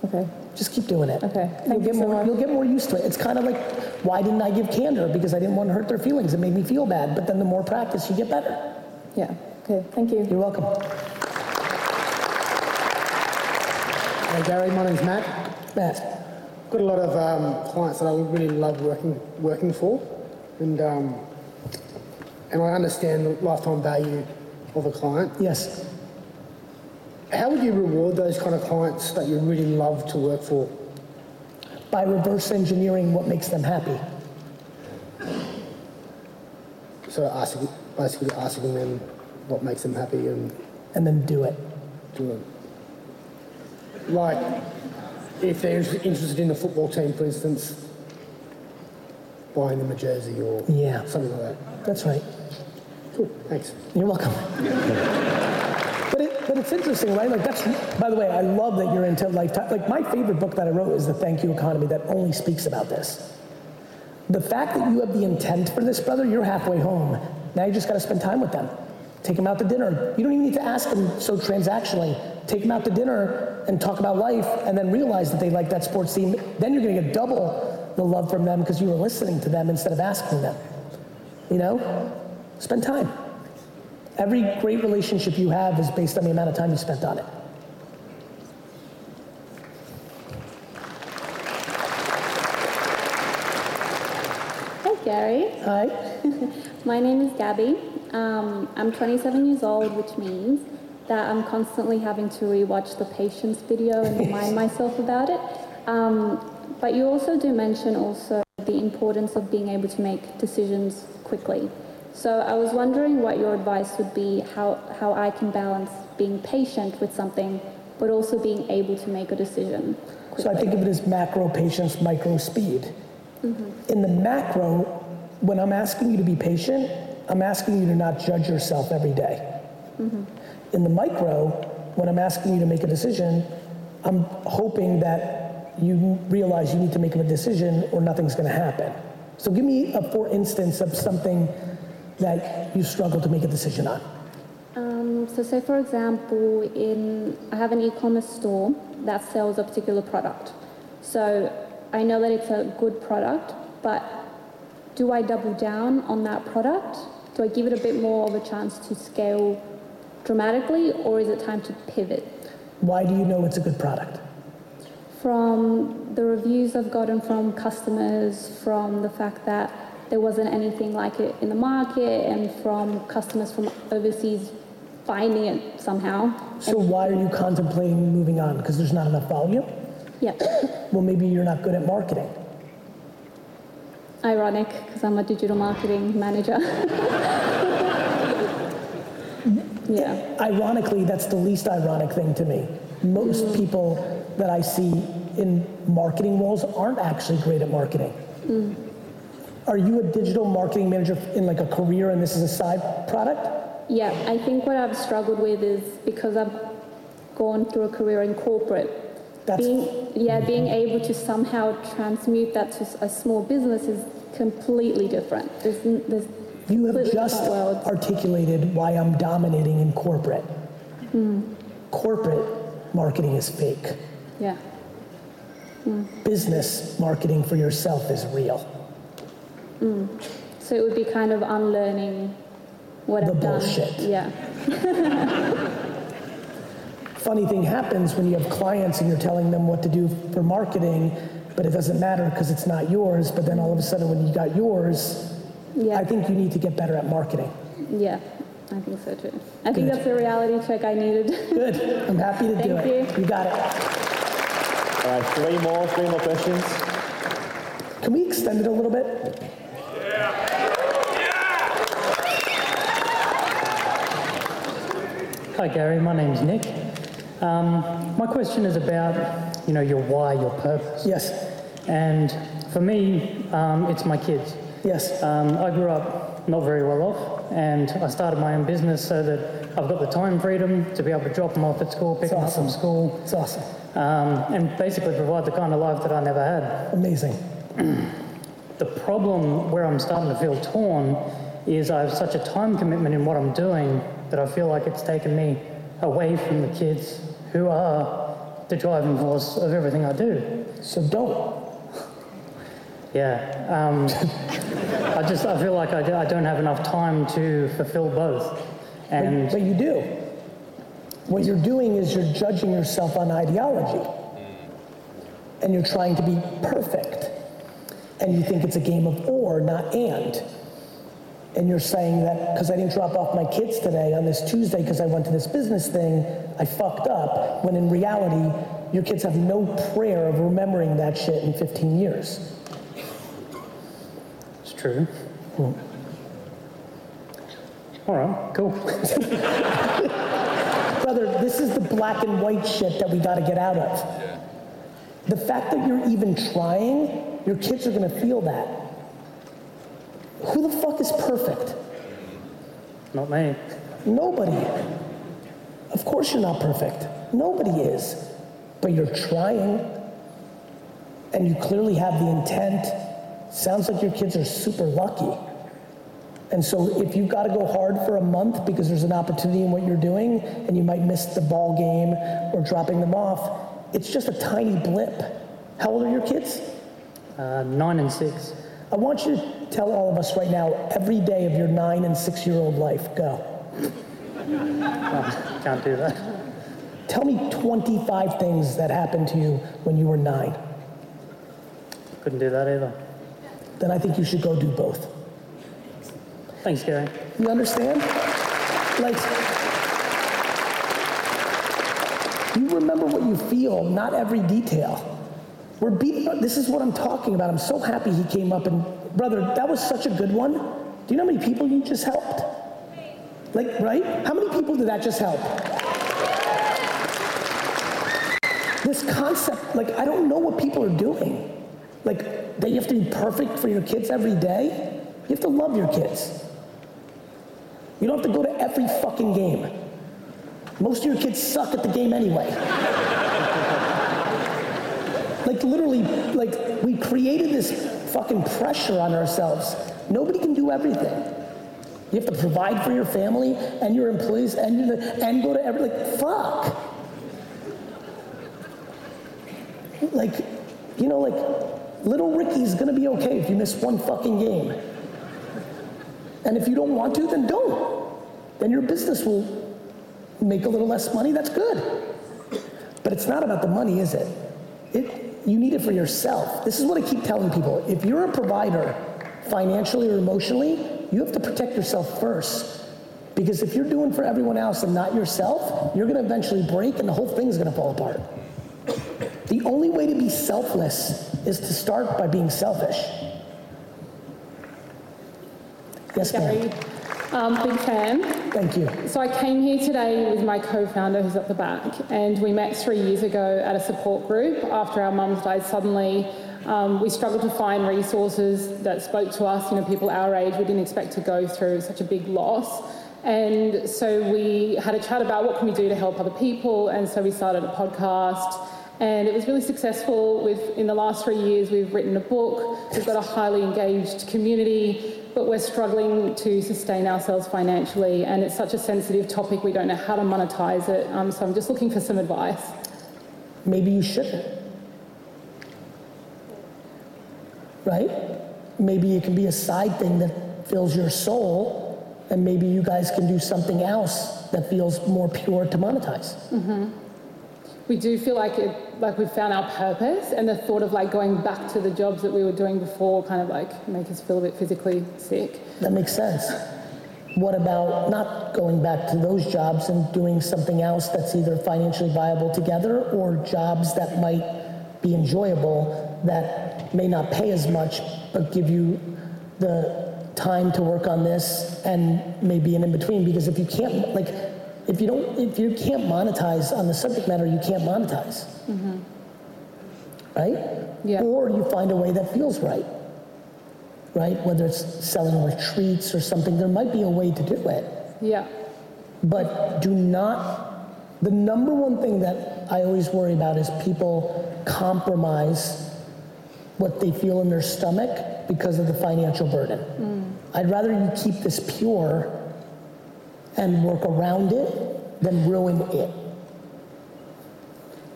Okay. Just keep doing it. Okay. You'll get more. You'll get more used to it. It's kind of like, why didn't I give candor? Because I didn't want to hurt their feelings. It made me feel bad. But then the more practice, you get better. Yeah. Okay. Thank you. You're welcome. Hey Gary, my name's Matt. Matt. Got a lot of um, clients that I really love working working for, and um, and I understand the lifetime value of a client. Yes. How would you reward those kind of clients that you really love to work for? By reverse engineering what makes them happy. So asking, basically asking them what makes them happy and and then do it. Do it. Like if they're interested in the football team, for instance, buying them a jersey or Yeah. something like that. That's right. Cool. Thanks. You're welcome. but it, but it's interesting, right? Like that's. By the way, I love that you're into lifetime. Like my favorite book that I wrote is The Thank You Economy that only speaks about this. The fact that you have the intent for this, brother, you're halfway home. Now you just got to spend time with them. Take them out to dinner. You don't even need to ask them so transactionally. Take them out to dinner and talk about life, and then realize that they like that sports team. Then you're going to get double the love from them because you were listening to them instead of asking them. You know, spend time. Every great relationship you have is based on the amount of time you spent on it. Hi, Gary. Hi. My name is Gabby. Um, I'm 27 years old, which means that I'm constantly having to rewatch the patience video and remind myself about it. Um, but you also do mention also the importance of being able to make decisions quickly. So I was wondering what your advice would be, how, how I can balance being patient with something, but also being able to make a decision. So I think of it as macro patience, micro speed. Mhm. In the macro, when I'm asking you to be patient, I'm asking you to not judge yourself every day. Mhm. In the micro, when I'm asking you to make a decision, I'm hoping that you realize you need to make a decision or nothing's going to happen. So give me a for instance of something that you struggle to make a decision on. Um, so say for example, in I have an e-commerce store that sells a particular product. So I know that it's a good product, but do I double down on that product? Do I give it a bit more of a chance to scale dramatically, or is it time to pivot? Why do you know it's a good product? From the reviews I've gotten from customers, from the fact that there wasn't anything like it in the market, and from customers from overseas finding it somehow. So why are you contemplating moving on? Because there's not enough volume? Yeah. Well, maybe you're not good at marketing. Ironic, because I'm a digital marketing manager. yeah. Ironically, that's the least ironic thing to me. Most people that I see in marketing roles aren't actually great at marketing. Mm. Are you a digital marketing manager in like a career and this is a side product? Yeah, I think what I've struggled with is because I've gone through a career in corporate. Being, yeah, being able to somehow transmute that to a small business is completely different. There's, there's You have just articulated why I'm dominating in corporate. Mm, Corporate marketing is fake. yeah. Mm, Business marketing for yourself is real. mm. So it would be kind of unlearning what I've done. bullshit. Yeah. Funny thing happens when you have clients and you're telling them what to do for marketing, but it doesn't matter because it's not yours. But then all of a sudden, when you got yours, I think you need to get better at marketing. Yeah, I think so too. I think that's the reality check I needed. Good. I'm happy to do Thank it. You got it. All right, three more, three more questions. Can we extend it a little bit? Yeah. yeah. Hi Gary, my name's Nick. Um, my question is about, you know, your why, your purpose. Yes. And for me, um, it's my kids. Yes. Um, I grew up not very well off, and I started my own business so that I've got the time freedom to be able to drop them off at school, pick them up from school. It's awesome. Um, and basically provide the kind of life that I never had. Amazing. The problem where I'm starting to feel torn is I have such a time commitment in what I'm doing that I feel like it's taken me away from the kids who are the driving force of everything I do. So don't. Yeah. Um, I just I feel like I, do, I don't have enough time to fulfill both. And but you do. What you're doing is you're judging yourself on ideology. And you're trying to be perfect. And you think it's a game of or, not and. And you're saying that because I didn't drop off my kids today on this Tuesday because I went to this business thing, I fucked up. When in reality, your kids have no prayer of remembering that shit in 15 years. It's true. Hmm. All right, cool. Brother, this is the black and white shit that we got to get out of. The fact that you're even trying, your kids are going to feel that. Who the fuck is perfect? Not me. Nobody. Of course you're not perfect. Nobody is. But you're trying. And you clearly have the intent. Sounds like your kids are super lucky. And so if you've got to go hard for a month because there's an opportunity in what you're doing and you might miss the ball game or dropping them off, it's just a tiny blip. How old are your kids? Uh, nine and six. I want you to tell all of us right now every day of your nine and six year old life. Go. Can't do that. Tell me 25 things that happened to you when you were nine. Couldn't do that either. Then I think you should go do both. Thanks, Gary. You understand? Like, you remember what you feel, not every detail. We're beating, this is what I'm talking about. I'm so happy he came up and, brother, that was such a good one. Do you know how many people you just helped? Like, right? How many people did that just help? this concept, like, I don't know what people are doing. Like, that you have to be perfect for your kids every day. You have to love your kids. You don't have to go to every fucking game. Most of your kids suck at the game anyway. like, literally, like, we created this fucking pressure on ourselves. Nobody can do everything. You have to provide for your family and your employees and, your, and go to every, like, fuck. Like, you know, like, little Ricky's gonna be okay if you miss one fucking game. And if you don't want to, then don't. Then your business will make a little less money, that's good. But it's not about the money, is it? It you need it for yourself. This is what I keep telling people. If you're a provider, financially or emotionally, you have to protect yourself first. Because if you're doing for everyone else and not yourself, you're going to eventually break and the whole thing's going to fall apart. The only way to be selfless is to start by being selfish. Yes, ma'am. Um, big fan. Thank you. So I came here today with my co-founder who's at the back and we met three years ago at a support group after our mums died suddenly. Um, we struggled to find resources that spoke to us, you know, people our age we didn't expect to go through such a big loss. And so we had a chat about what can we do to help other people and so we started a podcast and it was really successful. In the last three years, we've written a book. We've got a highly engaged community, but we're struggling to sustain ourselves financially. And it's such a sensitive topic, we don't know how to monetize it. Um, so I'm just looking for some advice. Maybe you shouldn't. Right? Maybe it can be a side thing that fills your soul, and maybe you guys can do something else that feels more pure to monetize. hmm We do feel like it, like we've found our purpose, and the thought of like going back to the jobs that we were doing before kind of like make us feel a bit physically sick. That makes sense. What about not going back to those jobs and doing something else that's either financially viable together or jobs that might be enjoyable that may not pay as much but give you the time to work on this and maybe an in between because if you can't like if you don't if you can't monetize on the subject matter you can't monetize. Hmm right? Yeah. or you find a way that feels right. Right? Whether it's selling retreats or something there might be a way to do it. Yeah. but do not the number one thing that i always worry about is people compromise what they feel in their stomach because of the financial burden mm. i'd rather you keep this pure and work around it than ruin it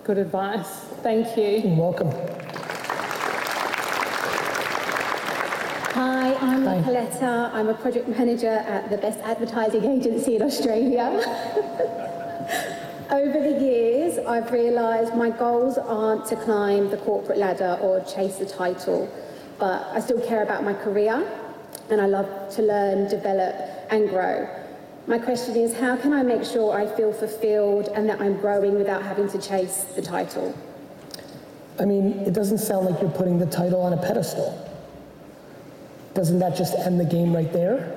Good advice. Thank you. You're welcome. Hi, I'm Nicoletta. I'm a project manager at the best advertising agency in Australia. Over the years, I've realised my goals aren't to climb the corporate ladder or chase the title, but I still care about my career and I love to learn, develop, and grow. My question is how can I make sure I feel fulfilled and that I'm growing without having to chase the title? i mean it doesn't sound like you're putting the title on a pedestal doesn't that just end the game right there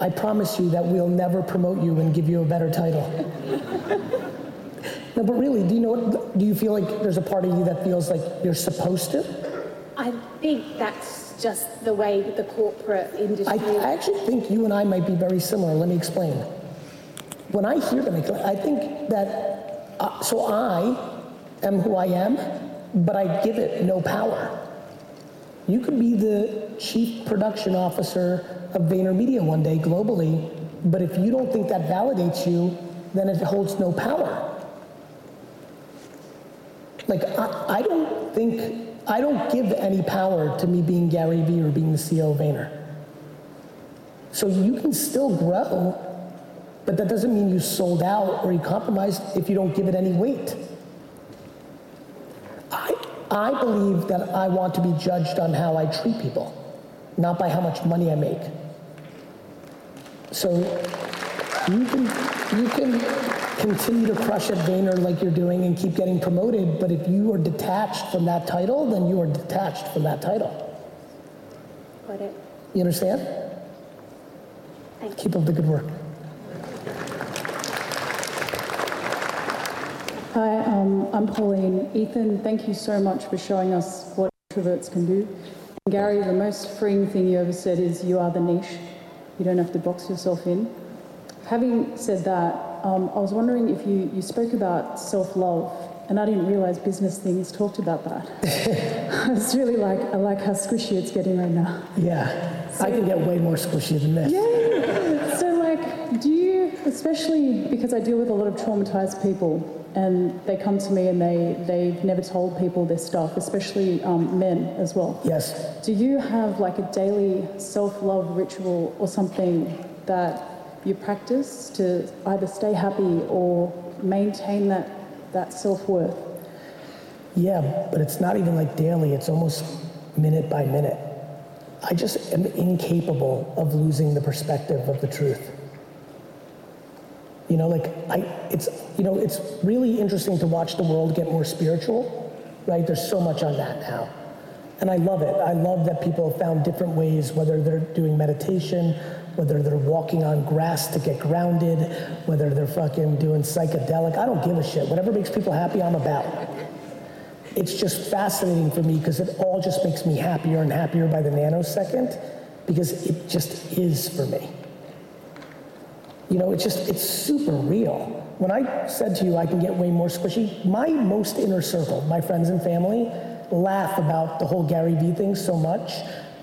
i promise you that we'll never promote you and give you a better title no but really do you know what do you feel like there's a part of you that feels like you're supposed to I think that's just the way the corporate industry. I, I actually think you and I might be very similar. Let me explain. When I hear them, I think that, uh, so I am who I am, but I give it no power. You could be the chief production officer of VaynerMedia one day globally, but if you don't think that validates you, then it holds no power. Like, I, I don't think, I don't give any power to me being Gary Vee or being the CEO of Vayner. So you can still grow, but that doesn't mean you sold out or you compromised if you don't give it any weight. I, believe that I want to be judged on how I treat people, not by how much money I make. So you can, you can continue to crush at Vayner like you're doing and keep getting promoted, but if you are detached from that title, then you are detached from that title. Got it. You understand? Thank you. Keep up the good work. Hi, um, I'm Pauline. Ethan, thank you so much for showing us what introverts can do. And Gary, the most freeing thing you ever said is you are the niche. You don't have to box yourself in. Having said that, um, I was wondering if you, you spoke about self-love, and I didn't realise business things talked about that. it's really like, I like how squishy it's getting right now. Yeah, I can get way more squishy than this. Yeah. So, like, do you, especially because I deal with a lot of traumatized people, and they come to me and they they've never told people this stuff, especially um, men as well. Yes. Do you have like a daily self-love ritual or something that you practice to either stay happy or maintain that that self-worth? Yeah, but it's not even like daily, it's almost minute by minute. I just am incapable of losing the perspective of the truth. You know, like I it's you know, it's really interesting to watch the world get more spiritual, right? There's so much on that now. And I love it. I love that people have found different ways, whether they're doing meditation, whether they're walking on grass to get grounded, whether they're fucking doing psychedelic. I don't give a shit. Whatever makes people happy, I'm about. It's just fascinating for me because it all just makes me happier and happier by the nanosecond because it just is for me. You know, it's just, it's super real. When I said to you I can get way more squishy, my most inner circle, my friends and family, laugh about the whole Gary Vee thing so much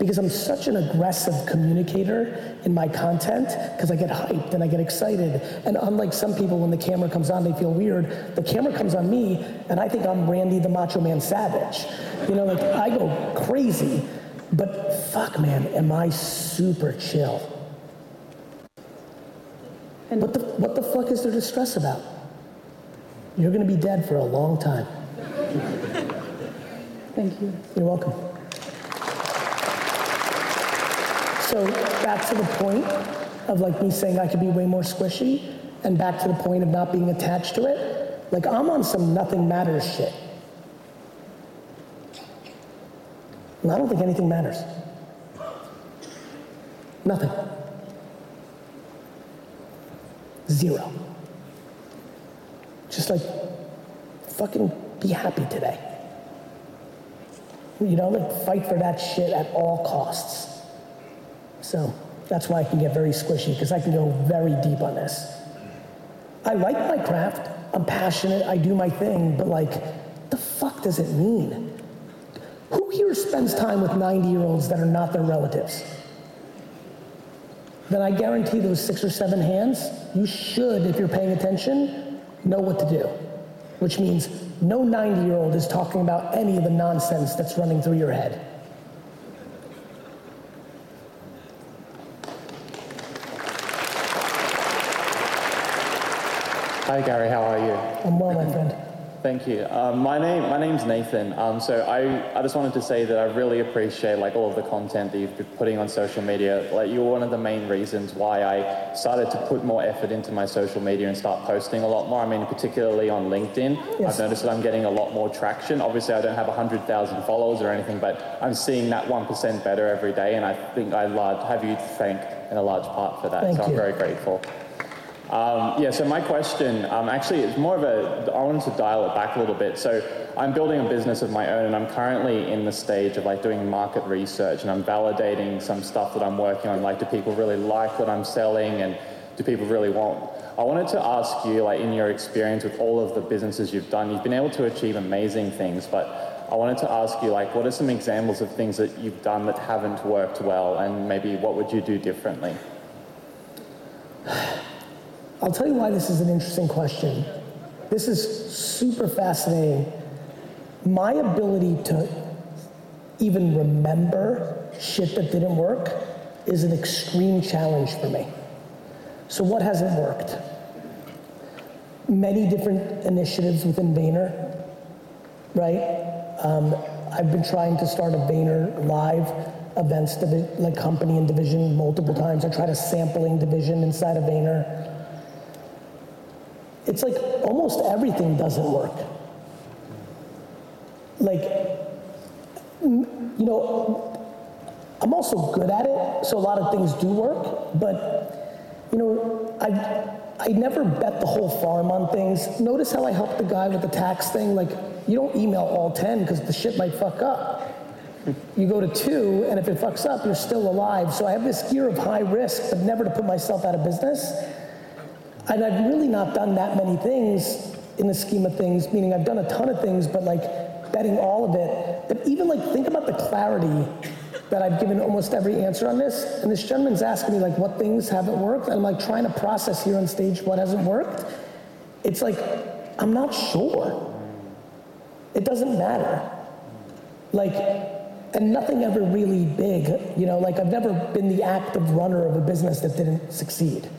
because I'm such an aggressive communicator in my content because I get hyped and I get excited. And unlike some people, when the camera comes on, they feel weird. The camera comes on me, and I think I'm Randy the Macho Man Savage. You know, like I go crazy. But fuck, man, am I super chill? What the what the fuck is there to stress about? You're gonna be dead for a long time. Thank you. You're welcome. So back to the point of like me saying I could be way more squishy, and back to the point of not being attached to it. Like I'm on some nothing matters shit. And I don't think anything matters. Nothing. Zero. Just like fucking be happy today. You know, like fight for that shit at all costs. So that's why I can get very squishy because I can go very deep on this. I like my craft. I'm passionate. I do my thing, but like, the fuck does it mean? Who here spends time with 90 year olds that are not their relatives? Then I guarantee those six or seven hands, you should, if you're paying attention, know what to do. Which means no 90 year old is talking about any of the nonsense that's running through your head. Hi Gary, how are you? I'm well, my friend. Thank you. Um, my name my name's Nathan. Um, so I, I just wanted to say that I really appreciate like all of the content that you've been putting on social media. Like you're one of the main reasons why I started to put more effort into my social media and start posting a lot more. I mean, particularly on LinkedIn, Yes. I've noticed that I'm getting a lot more traction. Obviously, I don't have hundred thousand followers or anything, but I'm seeing that one percent better every day, and I think I large, have you to thank in a large part for that. Thank so I'm very grateful. Um, yeah, so my question, um, actually, it's more of a, I wanted to dial it back a little bit. So I'm building a business of my own, and I'm currently in the stage of like doing market research, and I'm validating some stuff that I'm working on. Like, do people really like what I'm selling, and do people really want? I wanted to ask you, like, in your experience with all of the businesses you've done, you've been able to achieve amazing things, but I wanted to ask you, like, what are some examples of things that you've done that haven't worked well, and maybe what would you do differently? I'll tell you why this is an interesting question. This is super fascinating. My ability to even remember shit that didn't work is an extreme challenge for me. So, what hasn't worked? Many different initiatives within Vayner, right? Um, I've been trying to start a Vayner live events divi- like company and division multiple times. I tried a sampling division inside of Vayner it's like almost everything doesn't work. Like, you know, I'm also good at it, so a lot of things do work, but, you know, I, I never bet the whole farm on things. Notice how I helped the guy with the tax thing? Like, you don't email all 10 because the shit might fuck up. You go to two, and if it fucks up, you're still alive. So I have this gear of high risk, but never to put myself out of business. And I've really not done that many things in the scheme of things, meaning I've done a ton of things, but like betting all of it. But even like, think about the clarity that I've given almost every answer on this. And this gentleman's asking me like what things haven't worked. And I'm like trying to process here on stage what hasn't worked. It's like, I'm not sure. It doesn't matter. Like, and nothing ever really big, you know, like I've never been the active runner of a business that didn't succeed.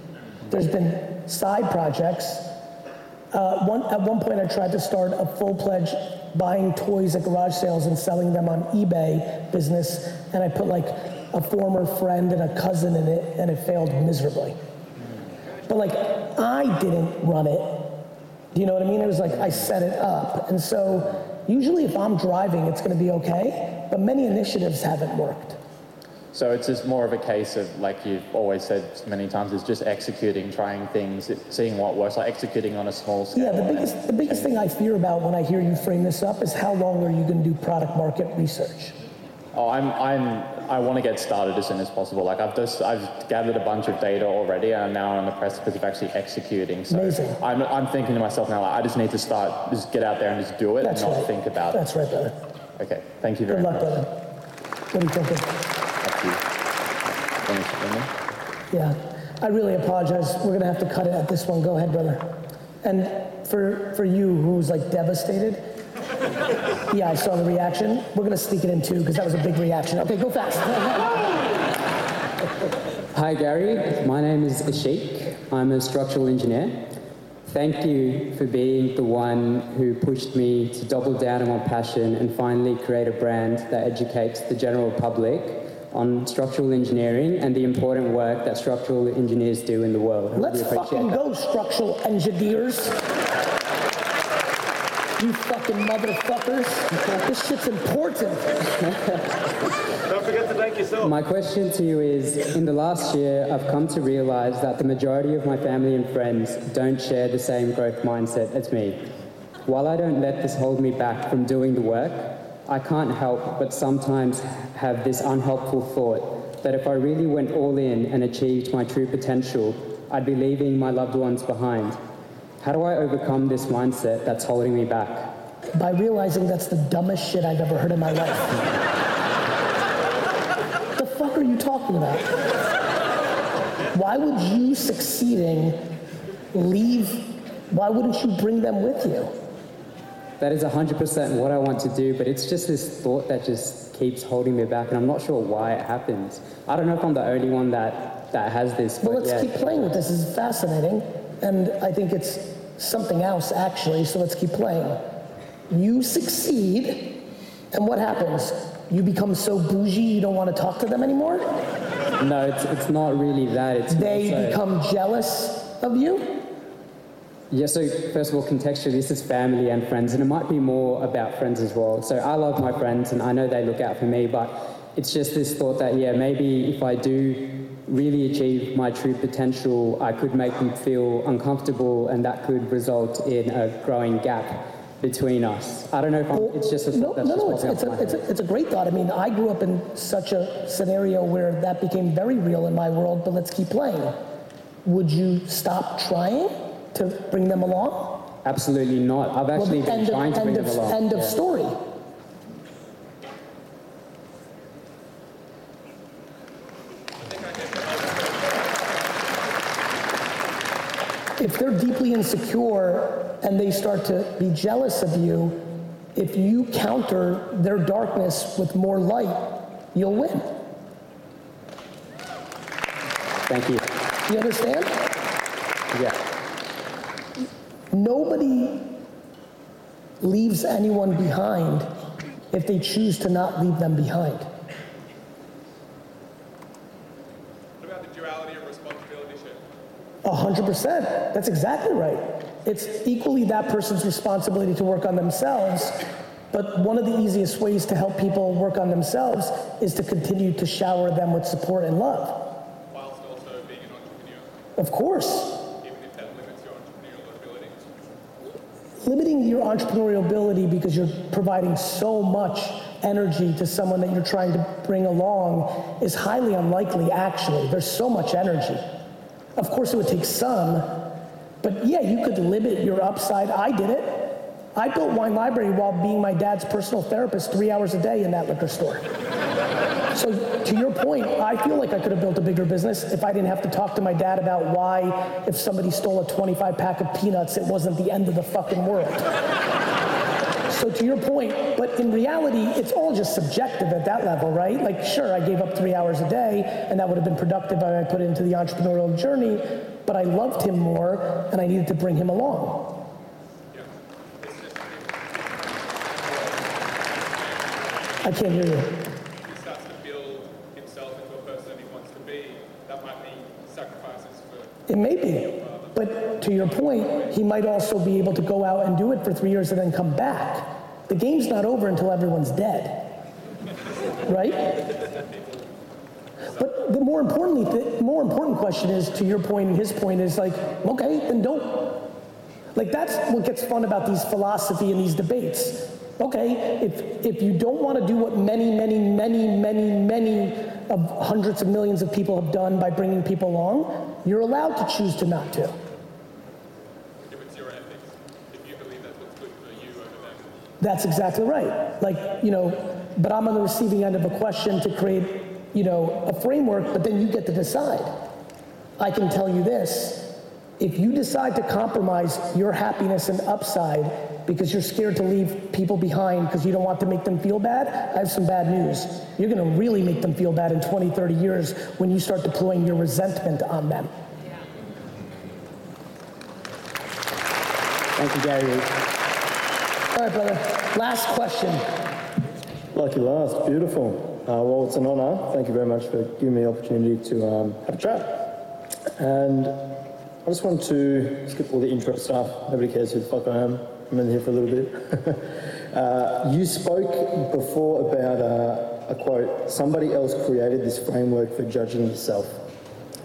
There's been side projects. Uh, one, at one point, I tried to start a full-pledged buying toys at garage sales and selling them on eBay business, and I put like a former friend and a cousin in it, and it failed miserably. But like, I didn't run it. Do you know what I mean? It was like I set it up, and so usually if I'm driving, it's going to be okay. But many initiatives haven't worked. So it's just more of a case of, like you've always said many times, is just executing, trying things, seeing what works, like executing on a small scale. Yeah, the biggest, the biggest thing I fear about when I hear you frame this up is how long are you going to do product market research? Oh, I'm, I'm, I want to get started as soon as possible. Like I've just, I've gathered a bunch of data already, and I'm now on the precipice of actually executing. So Amazing. I'm, I'm thinking to myself now, like, I just need to start, just get out there and just do it, That's and not right. think about it. That's right, brother. Okay, thank you very much. Good luck, much. brother. What are you thinking? Thank you. Thanks for. Yeah, I really apologize. We're gonna have to cut it at this one. Go ahead, brother. And for for you who's like devastated, yeah, I saw the reaction. We're gonna sneak it in too because that was a big reaction. Okay, go fast. Hi Gary, my name is Ashik. I'm a structural engineer. Thank you for being the one who pushed me to double down on my passion and finally create a brand that educates the general public on structural engineering and the important work that structural engineers do in the world. Let's really fucking that. go, structural engineers. You fucking motherfuckers. This shit's important. Don't forget to thank yourself. My question to you is In the last year, I've come to realize that the majority of my family and friends don't share the same growth mindset as me. While I don't let this hold me back from doing the work, I can't help but sometimes have this unhelpful thought that if I really went all in and achieved my true potential, I'd be leaving my loved ones behind. How do I overcome this mindset that's holding me back? By realizing that's the dumbest shit I've ever heard in my life. the fuck are you talking about? Why would you succeeding leave? Why wouldn't you bring them with you? That is 100% what I want to do, but it's just this thought that just keeps holding me back, and I'm not sure why it happens. I don't know if I'm the only one that, that has this. Well, let's yeah. keep playing with this. This is fascinating. And I think it's something else, actually, so let's keep playing. You succeed, and what happens? You become so bougie you don't want to talk to them anymore? No, it's, it's not really that. It's They more so- become jealous of you? Yeah, so first of all, contextually, this is family and friends, and it might be more about friends as well. So I love my friends, and I know they look out for me, but it's just this thought that, yeah, maybe if I do really achieve my true potential, I could make them feel uncomfortable, and that could result in a growing gap between us. I don't know if I'm, it's just a No, that's no, no, it's, it's, a, it's, a, it's a great thought. I mean, I grew up in such a scenario where that became very real in my world, but let's keep playing. Would you stop trying to bring them along? Absolutely not. I've Well, actually been end of- trying to end bring of- them along. End of Yeah. story. If they're deeply insecure and they start to be jealous of you, if you counter their darkness with more light, you'll win. Thank you. You understand? Yeah. Nobody leaves anyone behind if they choose to not leave them behind. What about the duality of responsibility shift? A hundred percent. That's exactly right. It's equally that person's responsibility to work on themselves. But one of the easiest ways to help people work on themselves is to continue to shower them with support and love. Whilst also being an entrepreneur. Of course. Limiting your entrepreneurial ability because you're providing so much energy to someone that you're trying to bring along is highly unlikely, actually. There's so much energy. Of course, it would take some, but yeah, you could limit your upside. I did it. I built Wine Library while being my dad's personal therapist three hours a day in that liquor store. So to your point, I feel like I could have built a bigger business if I didn't have to talk to my dad about why if somebody stole a 25 pack of peanuts, it wasn't the end of the fucking world. So to your point, but in reality, it's all just subjective at that level, right? Like, sure, I gave up three hours a day, and that would have been productive if I put it into the entrepreneurial journey, but I loved him more, and I needed to bring him along. I can't hear you. he starts to build himself into a person he wants to be, that might mean sacrifices for It may be. But to your point, he might also be able to go out and do it for three years and then come back. The game's not over until everyone's dead. Right? But the more importantly, the more important question is to your point and his point is like, okay, then don't. Like that's what gets fun about these philosophy and these debates. Okay, if if you don't want to do what many, many, many, many, many of hundreds of millions of people have done by bringing people along, you're allowed to choose to not to. if it's your ethics, if you believe that's what's good for you over them. That's exactly right. Like, you know, but I'm on the receiving end of a question to create, you know, a framework, but then you get to decide. I can tell you this if you decide to compromise your happiness and upside because you're scared to leave people behind because you don't want to make them feel bad, I have some bad news. You're going to really make them feel bad in 20, 30 years when you start deploying your resentment on them. Thank you, Gary. All right, brother. Last question. Lucky last. Beautiful. Uh, well, it's an honour. Thank you very much for giving me the opportunity to um, have a chat. And I just want to skip all the intro stuff. Nobody cares who the fuck I am. I'm in here for a little bit. uh, you spoke before about uh, a quote, somebody else created this framework for judging yourself.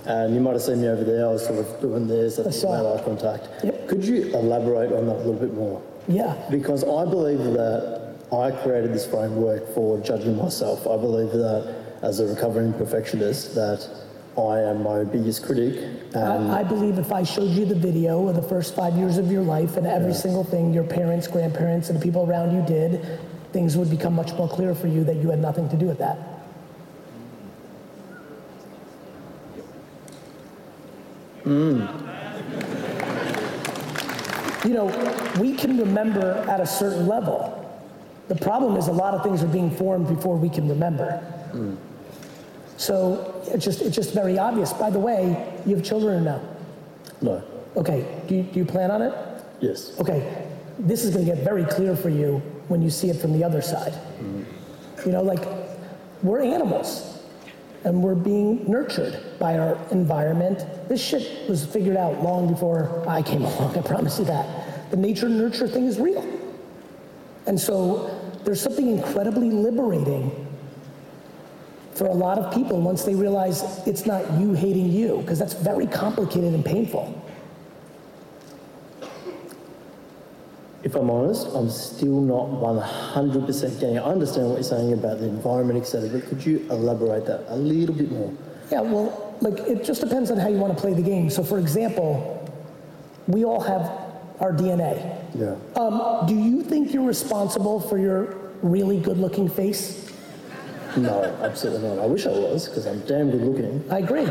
And you might have seen me over there, I was sort of doing this, I think made eye contact. Yep. Could you elaborate on that a little bit more? Yeah. Because I believe that I created this framework for judging myself. I believe that as a recovering perfectionist, that I am my biggest critic. And I, I believe if I showed you the video of the first five years of your life and every single thing your parents, grandparents, and the people around you did, things would become much more clear for you that you had nothing to do with that. Hmm. You know, we can remember at a certain level. The problem is a lot of things are being formed before we can remember. Hmm. So it's just, it's just very obvious. By the way, you have children or no? No. Okay, do you, do you plan on it? Yes. Okay, this is going to get very clear for you when you see it from the other side. Mm-hmm. You know, like, we're animals and we're being nurtured by our environment. This shit was figured out long before I came along, I promise you that. The nature nurture thing is real. And so there's something incredibly liberating for a lot of people once they realize it's not you hating you, because that's very complicated and painful. If I'm honest, I'm still not 100% getting it. I understand what you're saying about the environment, etc., but could you elaborate that a little bit more? Yeah, well, like it just depends on how you want to play the game. So, for example, we all have our DNA. Yeah. Um, do you think you're responsible for your really good looking face? No, absolutely not. I wish I was, because I'm damn good looking. I agree.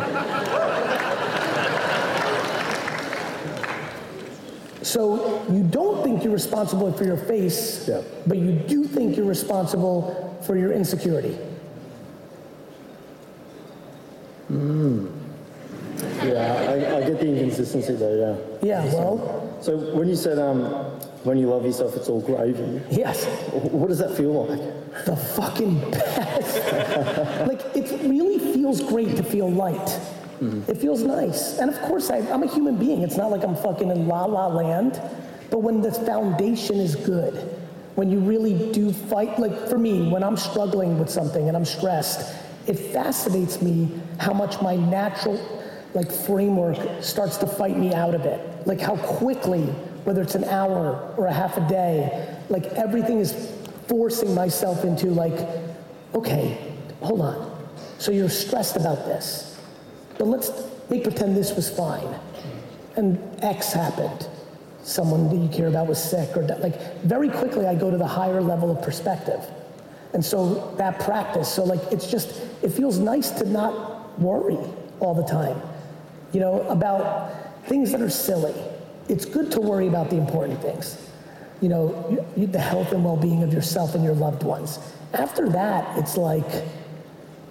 So you don't think you're responsible for your face, but you do think you're responsible for your insecurity. Mm. Yeah, I, I get the inconsistency there, yeah. Yeah, well. So when you said um, when you love yourself, it's all gravy. Yes. What does that feel like? The fucking best. like, it really feels great to feel light. Mm-hmm. It feels nice. And of course, I, I'm a human being. It's not like I'm fucking in la la land. But when the foundation is good, when you really do fight, like for me, when I'm struggling with something and I'm stressed, it fascinates me how much my natural like framework starts to fight me out of it. Like how quickly whether it's an hour or a half a day, like everything is forcing myself into like, okay, hold on. So you're stressed about this, but let's make pretend this was fine, and X happened. Someone that you care about was sick, or like very quickly I go to the higher level of perspective. And so that practice, so like it's just, it feels nice to not worry all the time, you know, about things that are silly. It's good to worry about the important things, you know, you, you, the health and well being of yourself and your loved ones. After that, it's like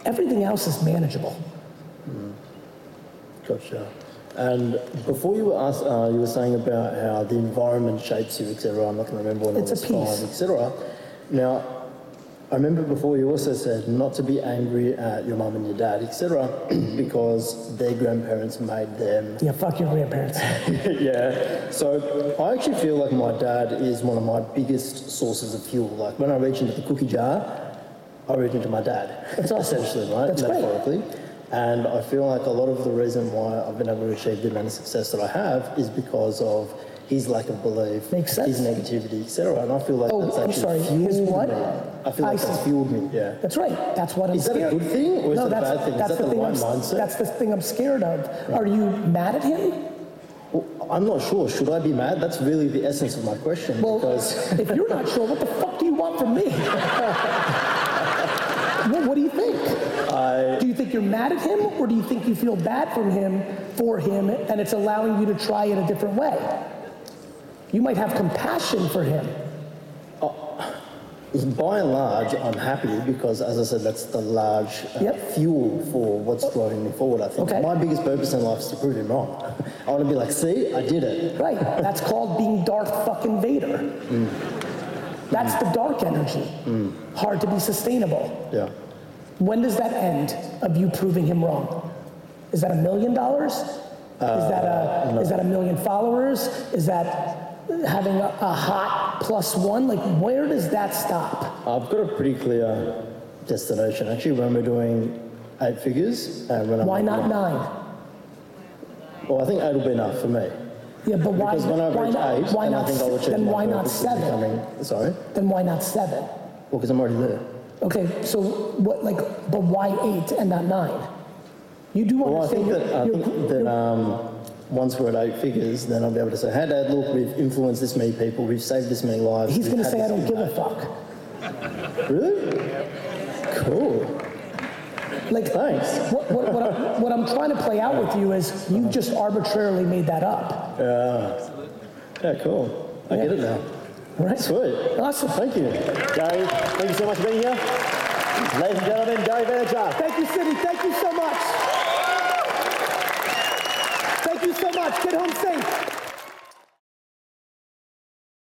everything else is manageable. Gotcha. And before you were asked, uh, you were saying about how the environment shapes you, etc. I'm not going to remember when It's I was a piece. five, etc. Now, I remember before you also said not to be angry at your mum and your dad, etc., because their grandparents made them. Yeah, fuck your grandparents. yeah. So I actually feel like my dad is one of my biggest sources of fuel. Like when I reach into the cookie jar, I reach into my dad. That's awesome. essentially, right? That's great. Metaphorically. And I feel like a lot of the reason why I've been able to achieve the amount of success that I have is because of his lack of belief, his negativity, etc. And I feel like Oh, that's I'm actually sorry, fueled his what? me. I feel like I that's see. fueled me. Yeah. That's right. That's what I'm Is that a scared. good thing or is no, that a that's, bad thing? Is That's that the thing right I'm, mindset? That's the thing I'm scared of. Are you mad at him? I'm not sure. Should I be mad? That's really the essence of my question. Well, because if you're not sure, what the fuck do you want from me? what, what do you think? do you think you're mad at him, or do you think you feel bad from him for him, and it's allowing you to try it a different way? You might have compassion for him. Uh, by and large, I'm happy because, as I said, that's the large uh, fuel for what's driving me forward. I think my biggest purpose in life is to prove him wrong. I want to be like, see, I did it. Right. That's called being Darth fucking Vader. Mm. That's mm. the dark energy. Mm. Hard to be sustainable. Yeah. When does that end of you proving him wrong? Is that a million dollars? Is uh, that a is that a million followers? Is that having a, a hot plus one? Like where does that stop? I've got a pretty clear destination. Actually, when we're doing eight figures, and when I'm Why not nine? Well, I think eight will be enough for me. Yeah, but why, Because when I why reach not, eight, why and I not, think I'll achieve then my why not purpose of seven? becoming- sorry? Then why not seven? Well, because I'm already there. Okay, so what, like, but why eight and not nine? You do Well, I understand think you're- that, I you're- think that um, once we're at eight figures, then I'll be able to say, hey, Dad, look, we've influenced this many people, we've saved this many lives. He's going to say, I don't give a fuck. Really? Cool. Like, Thanks. What, what, what, I'm, what I'm trying to play out with you is you just arbitrarily made that up. Yeah. Yeah, cool. I get it now. All right. Sweet. Awesome. Thank you. Gary, thank you so much for being here. Ladies and gentlemen, Gary Vaynerchuk. Thank you, Sydney. Thank you so much. Thank you